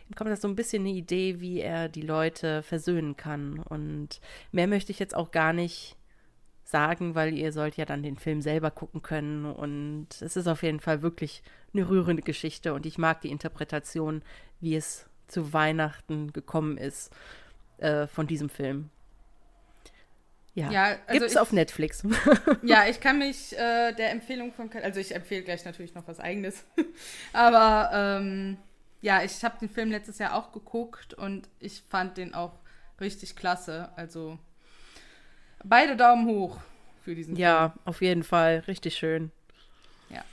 ihm kommt da so ein bisschen eine Idee, wie er die Leute versöhnen kann und mehr möchte ich jetzt auch gar nicht sagen, weil ihr sollt ja dann den Film selber gucken können. Und es ist auf jeden Fall wirklich eine rührende Geschichte und ich mag die Interpretation, wie es zu Weihnachten gekommen ist äh, von diesem Film. Ja, ja also gibt es auf Netflix. ja, ich kann mich äh, der Empfehlung von, also ich empfehle gleich natürlich noch was Eigenes, aber ähm, ja, ich habe den Film letztes Jahr auch geguckt und ich fand den auch richtig klasse. Also Beide Daumen hoch für diesen Film. Ja, auf jeden Fall. Richtig schön. Ja.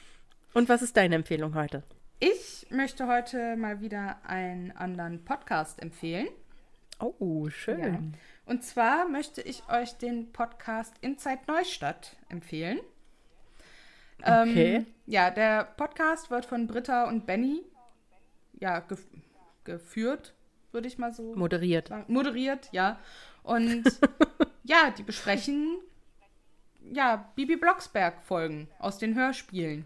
Und was ist deine Empfehlung heute? Ich möchte heute mal wieder einen anderen Podcast empfehlen. Oh, schön. Ja. Und zwar möchte ich euch den Podcast Inside Neustadt empfehlen. Okay. Ähm, ja, der Podcast wird von Britta und Benny ja, gef geführt, würde ich mal so moderiert. Sagen. Moderiert, ja. Und ja, die besprechen ja Bibi Blocksberg Folgen aus den Hörspielen.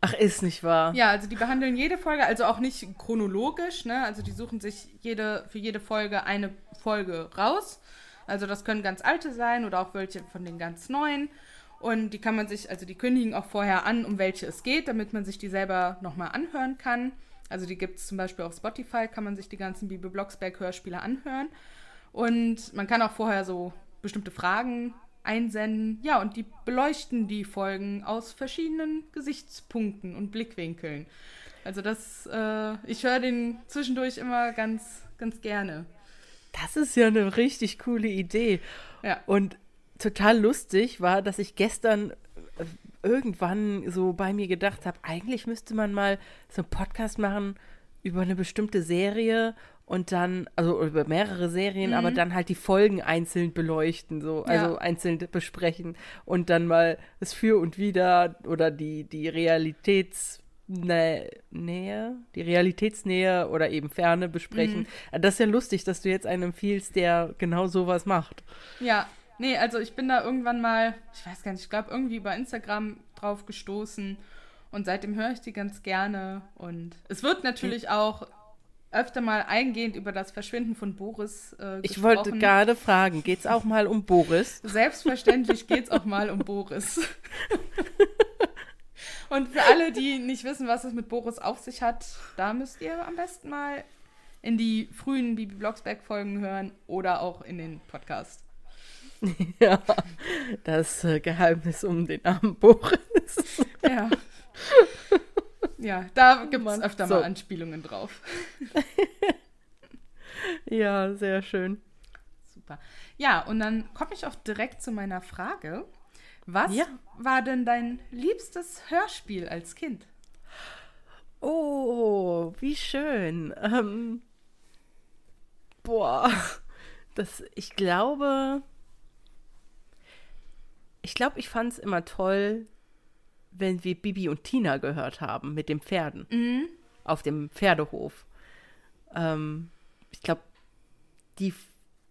Ach, ist nicht wahr. Ja, also die behandeln jede Folge, also auch nicht chronologisch, ne? Also die suchen sich jede, für jede Folge eine Folge raus. Also das können ganz alte sein oder auch welche von den ganz neuen. Und die kann man sich, also die kündigen auch vorher an, um welche es geht, damit man sich die selber nochmal anhören kann. Also die gibt es zum Beispiel auf Spotify, kann man sich die ganzen Bibi Blocksberg Hörspiele anhören. Und man kann auch vorher so bestimmte Fragen einsenden. Ja, und die beleuchten die Folgen aus verschiedenen Gesichtspunkten und Blickwinkeln. Also das, äh, ich höre den zwischendurch immer ganz, ganz gerne. Das ist ja eine richtig coole Idee. Ja. Und total lustig war, dass ich gestern äh, irgendwann so bei mir gedacht habe, eigentlich müsste man mal so einen Podcast machen über eine bestimmte Serie und dann, also über mehrere Serien, mhm. aber dann halt die Folgen einzeln beleuchten, so, also ja. einzeln besprechen und dann mal das Für und Wider oder die, die Realitäts- Nähe, die Realitätsnähe oder eben Ferne besprechen. Mhm. Das ist ja lustig, dass du jetzt einen empfiehlst, der genau sowas macht. Ja, nee, also ich bin da irgendwann mal, ich weiß gar nicht, ich glaube irgendwie über Instagram drauf gestoßen und seitdem höre ich die ganz gerne und es wird natürlich auch öfter mal eingehend über das Verschwinden von Boris äh, Ich wollte gerade fragen, geht es auch mal um Boris? Selbstverständlich geht es auch mal um Boris. Und für alle, die nicht wissen, was es mit Boris auf sich hat, da müsst ihr am besten mal in die frühen Bibi Blocksberg-Folgen hören oder auch in den Podcast. Ja, das äh, Geheimnis um den armen Boris. Ja. Ja, da gibt es öfter So. mal Anspielungen drauf. Ja, sehr schön. Super. Ja, und dann komme ich auch direkt zu meiner Frage. Was Ja. war denn dein liebstes Hörspiel als Kind? Oh, wie schön. Ähm, boah, das, ich glaube, ich glaube, ich fand es immer toll, wenn wir Bibi und Tina gehört haben mit den Pferden auf dem Pferdehof. Ähm, ich glaube, die,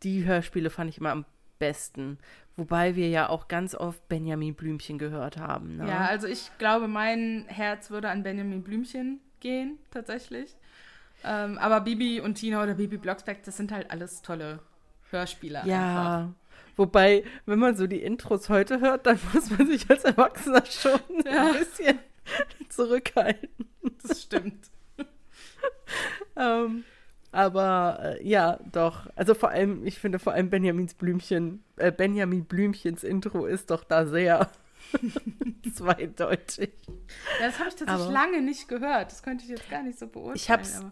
die Hörspiele fand ich immer am besten. Wobei wir ja auch ganz oft Benjamin Blümchen gehört haben. Ne? Ja, also ich glaube, mein Herz würde an Benjamin Blümchen gehen, tatsächlich. Ähm, aber Bibi und Tina oder Bibi Blocksberg, das sind halt alles tolle Hörspiele. einfach. Wobei, wenn man so die Intros heute hört, dann muss man sich als Erwachsener schon Ja. ein bisschen zurückhalten. das stimmt. Ähm, aber äh, ja, doch. Also vor allem, ich finde vor allem Benjamins Blümchen, äh, Benjamin Blümchens Intro ist doch da sehr zweideutig. Ja, das habe ich tatsächlich Aber- lange nicht gehört. Das könnte ich jetzt gar nicht so beurteilen.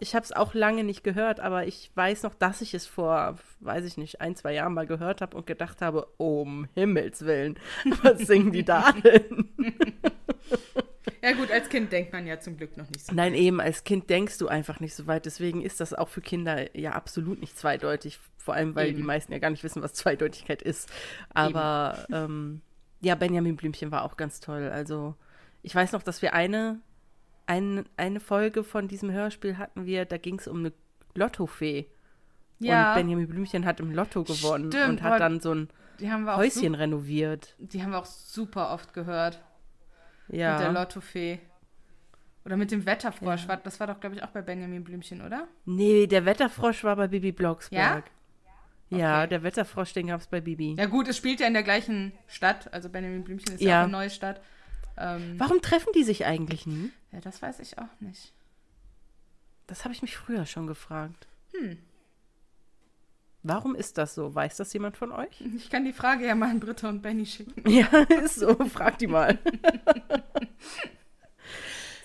Ich ich hab's auch lange nicht gehört, aber ich weiß noch, dass ich es vor, weiß ich nicht, ein, zwei Jahren mal gehört habe und gedacht habe, um Himmels Willen, was singen die da denn? Ja gut, als Kind denkt man ja zum Glück noch nicht so. Nein, eben, als Kind denkst du einfach nicht so weit. Deswegen ist das auch für Kinder ja absolut nicht zweideutig. Vor allem, weil Eben. die meisten ja gar nicht wissen, was Zweideutigkeit ist. Aber ähm, ja, Benjamin Blümchen war auch ganz toll. Also ich weiß noch, dass wir eine, ein, eine Folge von diesem Hörspiel hatten wir, da ging es um eine Lottofee. Ja, Und Benjamin Blümchen hat im Lotto gewonnen Stimmt, und hat dann so ein Häuschen renoviert. Die haben wir auch super oft gehört. Ja. Mit der Lottofee. Oder mit dem Wetterfrosch. War- Das war doch, glaube ich, auch bei Benjamin Blümchen, oder? nee, der Wetterfrosch war bei Bibi Blocksberg. Ja, Okay. der Wetterfrosch, den gab es bei Bibi. Ja gut, es spielt ja in der gleichen Stadt. Also Benjamin Blümchen ist ja, Ja. auch eine neue Stadt. Ähm, Warum treffen die sich eigentlich nie? ja, das weiß ich auch nicht. Das habe ich mich früher schon gefragt. Hm. Warum ist das so? Weiß das jemand von euch? Ich kann die Frage ja mal an Britta und Benny schicken. Ja, ist so. Frag die mal.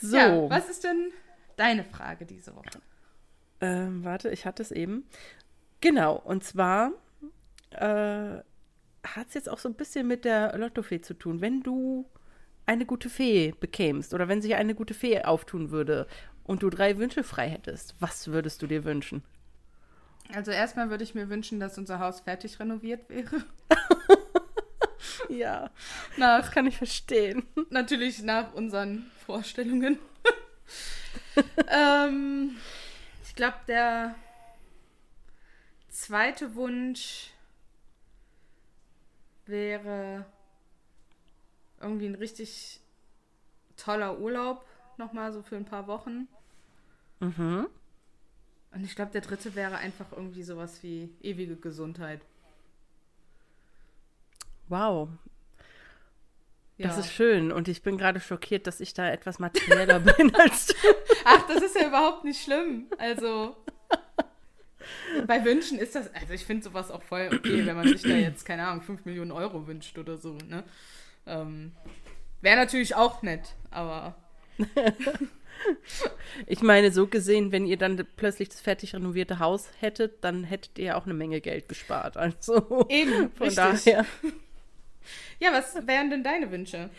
so. Ja, was ist denn deine Frage diese Woche? Ähm, warte, ich hatte es eben. Genau, und zwar äh, hat es jetzt auch so ein bisschen mit der Lottofee zu tun. Wenn du eine gute Fee bekämst oder wenn sich eine gute Fee auftun würde und du drei Wünsche frei hättest, was würdest du dir wünschen? Also erstmal würde ich mir wünschen, dass unser Haus fertig renoviert wäre. Ja, Nach, das kann ich verstehen. natürlich nach unseren Vorstellungen. ähm, ich glaube, der zweite Wunsch wäre irgendwie ein richtig toller Urlaub, nochmal so für ein paar Wochen. Mhm. Und ich glaube, der dritte wäre einfach irgendwie sowas wie ewige Gesundheit. Wow, Ja. das ist schön. Und ich bin gerade schockiert, dass ich da etwas materieller bin als du. Ach, das ist ja überhaupt nicht schlimm. Also bei Wünschen ist das, also ich finde sowas auch voll okay, wenn man sich da jetzt, keine Ahnung, 5 Millionen Euro wünscht oder so, ne? Ähm, Wäre natürlich auch nett, aber Ich meine, so gesehen, wenn ihr dann plötzlich das fertig renovierte Haus hättet, dann hättet ihr auch eine Menge Geld gespart. Also eben, von richtig. daher. Ja, was wären denn deine Wünsche?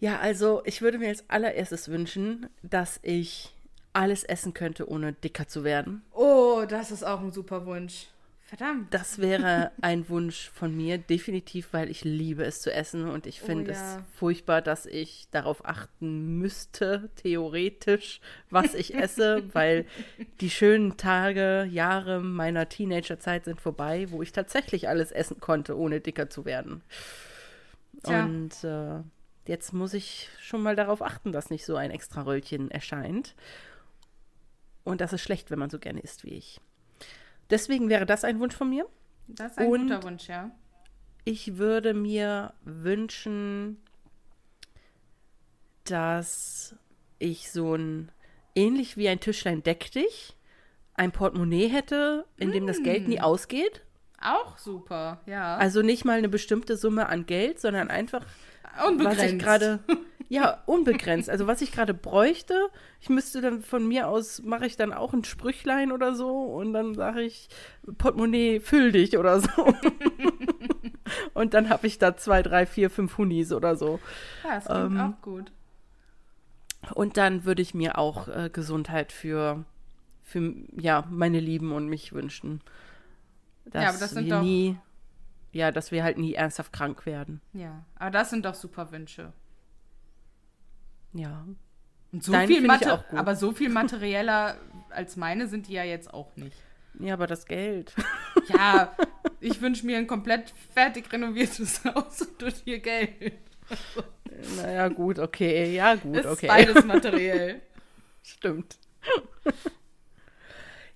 Ja, also ich würde mir als allererstes wünschen, dass ich alles essen könnte, ohne dicker zu werden. Oh, das ist auch ein super Wunsch. Verdammt. Das wäre ein Wunsch von mir, definitiv, weil ich liebe es zu essen und ich Oh finde ja. es furchtbar, dass ich darauf achten müsste, theoretisch, was ich esse, weil die schönen Tage, Jahre meiner Teenagerzeit sind vorbei, wo ich tatsächlich alles essen konnte, ohne dicker zu werden. Tja. Und äh, jetzt muss ich schon mal darauf achten, dass nicht so ein extra Röllchen erscheint. Und das ist schlecht, wenn man so gerne isst wie ich. Deswegen wäre das ein Wunsch von mir. Das ist ein Und- guter Wunsch, ja. Ich würde mir wünschen, dass ich so ein, ähnlich wie ein Tischlein deck dich, ein Portemonnaie hätte, in dem das Geld nie ausgeht. Auch super, ja. Also nicht mal eine bestimmte Summe an Geld, sondern einfach, was Unbegrenzt. ich gerade, ja, unbegrenzt. Also was ich gerade bräuchte, ich müsste dann von mir aus, mache ich dann auch ein Sprüchlein oder so und dann sage ich, Portemonnaie, füll dich oder so. und dann habe ich da zwei, drei, vier, fünf Hunis oder so. ja, das klingt ähm, auch gut. Und dann würde ich mir auch äh, Gesundheit für, für ja, meine Lieben und mich wünschen. Dass Ja, aber das sind wir doch- nie, ja, dass wir halt nie ernsthaft krank werden. Ja, aber das sind doch super Wünsche. Ja. Und so Deine viel Mathe, aber so viel materieller als meine sind die ja jetzt auch nicht. Ja, aber das Geld. Ja, ich wünsche mir ein komplett fertig renoviertes Haus und durch ihr Geld. naja, gut, okay. Ja, gut, Ist okay. beides materiell. Stimmt.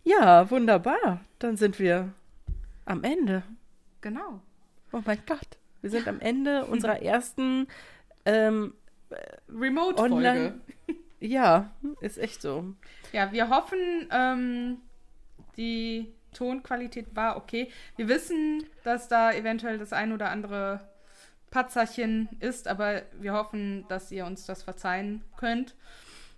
ja, wunderbar. Dann sind wir am Ende. Genau. Oh mein Gott. Wir sind am Ende unserer ersten, ähm, Remote-Folge. Online- ja, ist echt so. Ja, wir hoffen, ähm, die Tonqualität war okay. Wir wissen, dass da eventuell das ein oder andere Patzerchen ist, aber wir hoffen, dass ihr uns das verzeihen könnt.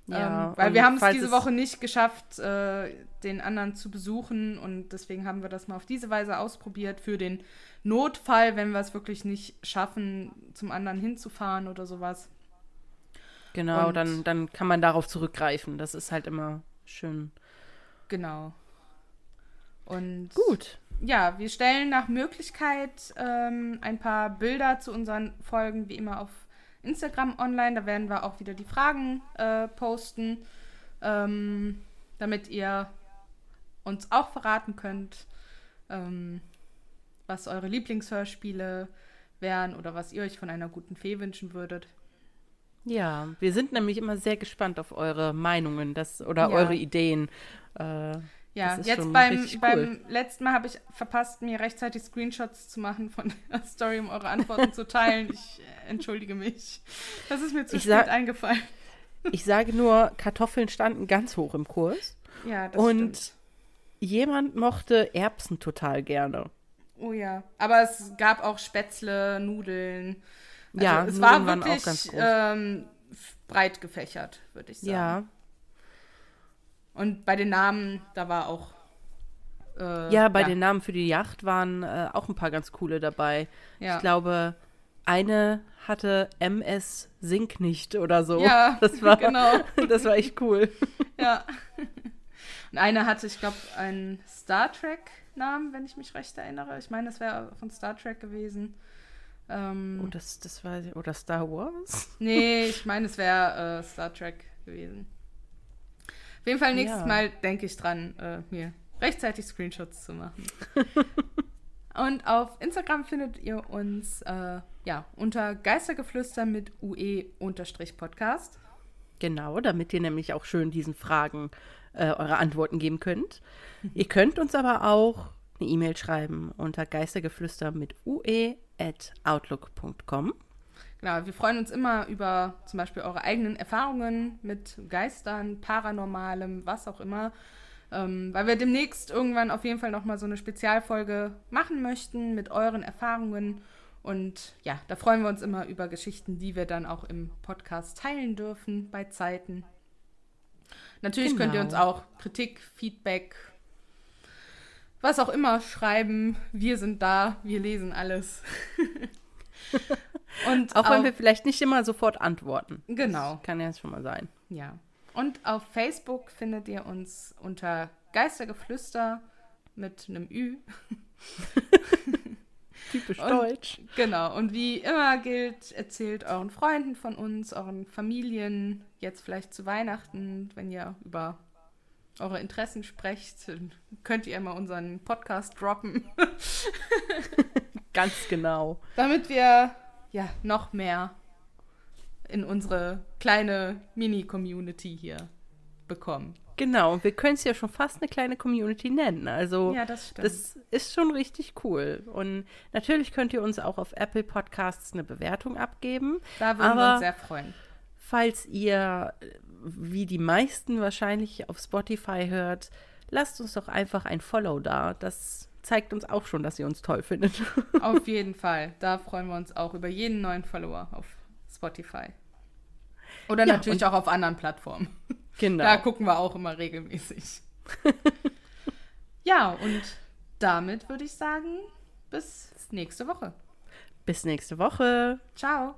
Ja, ähm, weil wir haben es diese es- Woche nicht geschafft, äh, den anderen zu besuchen und deswegen haben wir das mal auf diese Weise ausprobiert für den Notfall, wenn wir es wirklich nicht schaffen, zum anderen hinzufahren oder sowas. Genau, Und- dann, dann kann man darauf zurückgreifen. Das ist halt immer schön. Genau. Und Gut. ja, wir stellen nach Möglichkeit ähm, ein paar Bilder zu unseren Folgen wie immer auf Instagram online. Da werden wir auch wieder die Fragen äh, posten, ähm, damit ihr uns auch verraten könnt, ähm, was eure Lieblingshörspiele wären oder was ihr euch von einer guten Fee wünschen würdet. Ja, wir sind nämlich immer sehr gespannt auf eure Meinungen das, oder Ja. eure Ideen. Äh, Ja, jetzt beim, cool. beim letzten Mal habe ich verpasst, mir rechtzeitig Screenshots zu machen von der Story, um eure Antworten zu teilen. Ich äh, entschuldige mich. Das ist mir zu Ich spät eingefallen. ich sage nur, Kartoffeln standen ganz hoch im Kurs. Ja, das Und stimmt. jemand mochte Erbsen total gerne. Oh ja. Aber es gab auch Spätzle, Nudeln. Also Ja, es war waren auch wirklich ganz groß. ähm, breit gefächert, würde ich sagen. Ja, Und bei den Namen, da war auch. Äh, ja, bei den Namen für die Yacht waren äh, auch ein paar ganz coole dabei. ja. Ich glaube, eine hatte MS Sink nicht oder so. Ja, das war, genau. das war echt cool. Ja. Und eine hatte, ich glaube, einen Star Trek-Namen, wenn ich mich recht erinnere. Ich meine, das wäre von Star Trek gewesen. Ähm, Oh, das, das war, oder Star Wars? nee, ich meine, es wäre äh, Star Trek gewesen. Auf jeden Fall nächstes Ja. Mal denke ich dran, äh, mir rechtzeitig Screenshots zu machen. Und auf Instagram findet ihr uns äh, ja, unter Geistergeflüster mit UE-Podcast. Genau, damit ihr nämlich auch schön diesen Fragen äh, eure Antworten geben könnt. ihr könnt uns aber auch eine E-Mail schreiben unter geistergeflüster mit ue at outlook.com. Genau, wir freuen uns immer über zum Beispiel eure eigenen Erfahrungen mit Geistern, Paranormalem, was auch immer. Ähm, weil wir demnächst irgendwann auf jeden Fall nochmal so eine Spezialfolge machen möchten mit euren Erfahrungen. Und ja, da freuen wir uns immer über Geschichten, die wir dann auch im Podcast teilen dürfen bei Zeiten. Natürlich könnt ihr uns Genau. auch Kritik, Feedback, was auch immer schreiben. Wir sind da, wir lesen alles. Und Auch wenn wir vielleicht nicht immer sofort antworten. Genau, Kann ja schon mal sein. ja. Und auf Facebook findet ihr uns unter Geistergeflüster mit einem Ü. Typisch Und- deutsch. Genau. Und wie immer gilt, erzählt euren Freunden von uns, euren Familien, jetzt vielleicht zu Weihnachten, wenn ihr über eure Interessen sprecht, könnt ihr immer unseren Podcast droppen, Ganz genau. damit wir ja noch mehr in unsere kleine Mini-Community hier bekommen. Genau, wir können es ja schon fast eine kleine Community nennen. Also Ja, das stimmt. das ist schon richtig cool. Und natürlich könnt ihr uns auch auf Apple Podcasts eine Bewertung abgeben. da würden wir uns sehr freuen. Falls ihr, wie die meisten wahrscheinlich auf Spotify hört, lasst uns doch einfach ein Follow da. Das zeigt uns auch schon, dass ihr uns toll findet. Auf jeden Fall. Da freuen wir uns auch über jeden neuen Follower auf Spotify. Oder Ja, natürlich auch auf anderen Plattformen. Genau. Da gucken wir auch immer regelmäßig. ja, und damit würde ich sagen, bis nächste Woche. Bis nächste Woche. Ciao.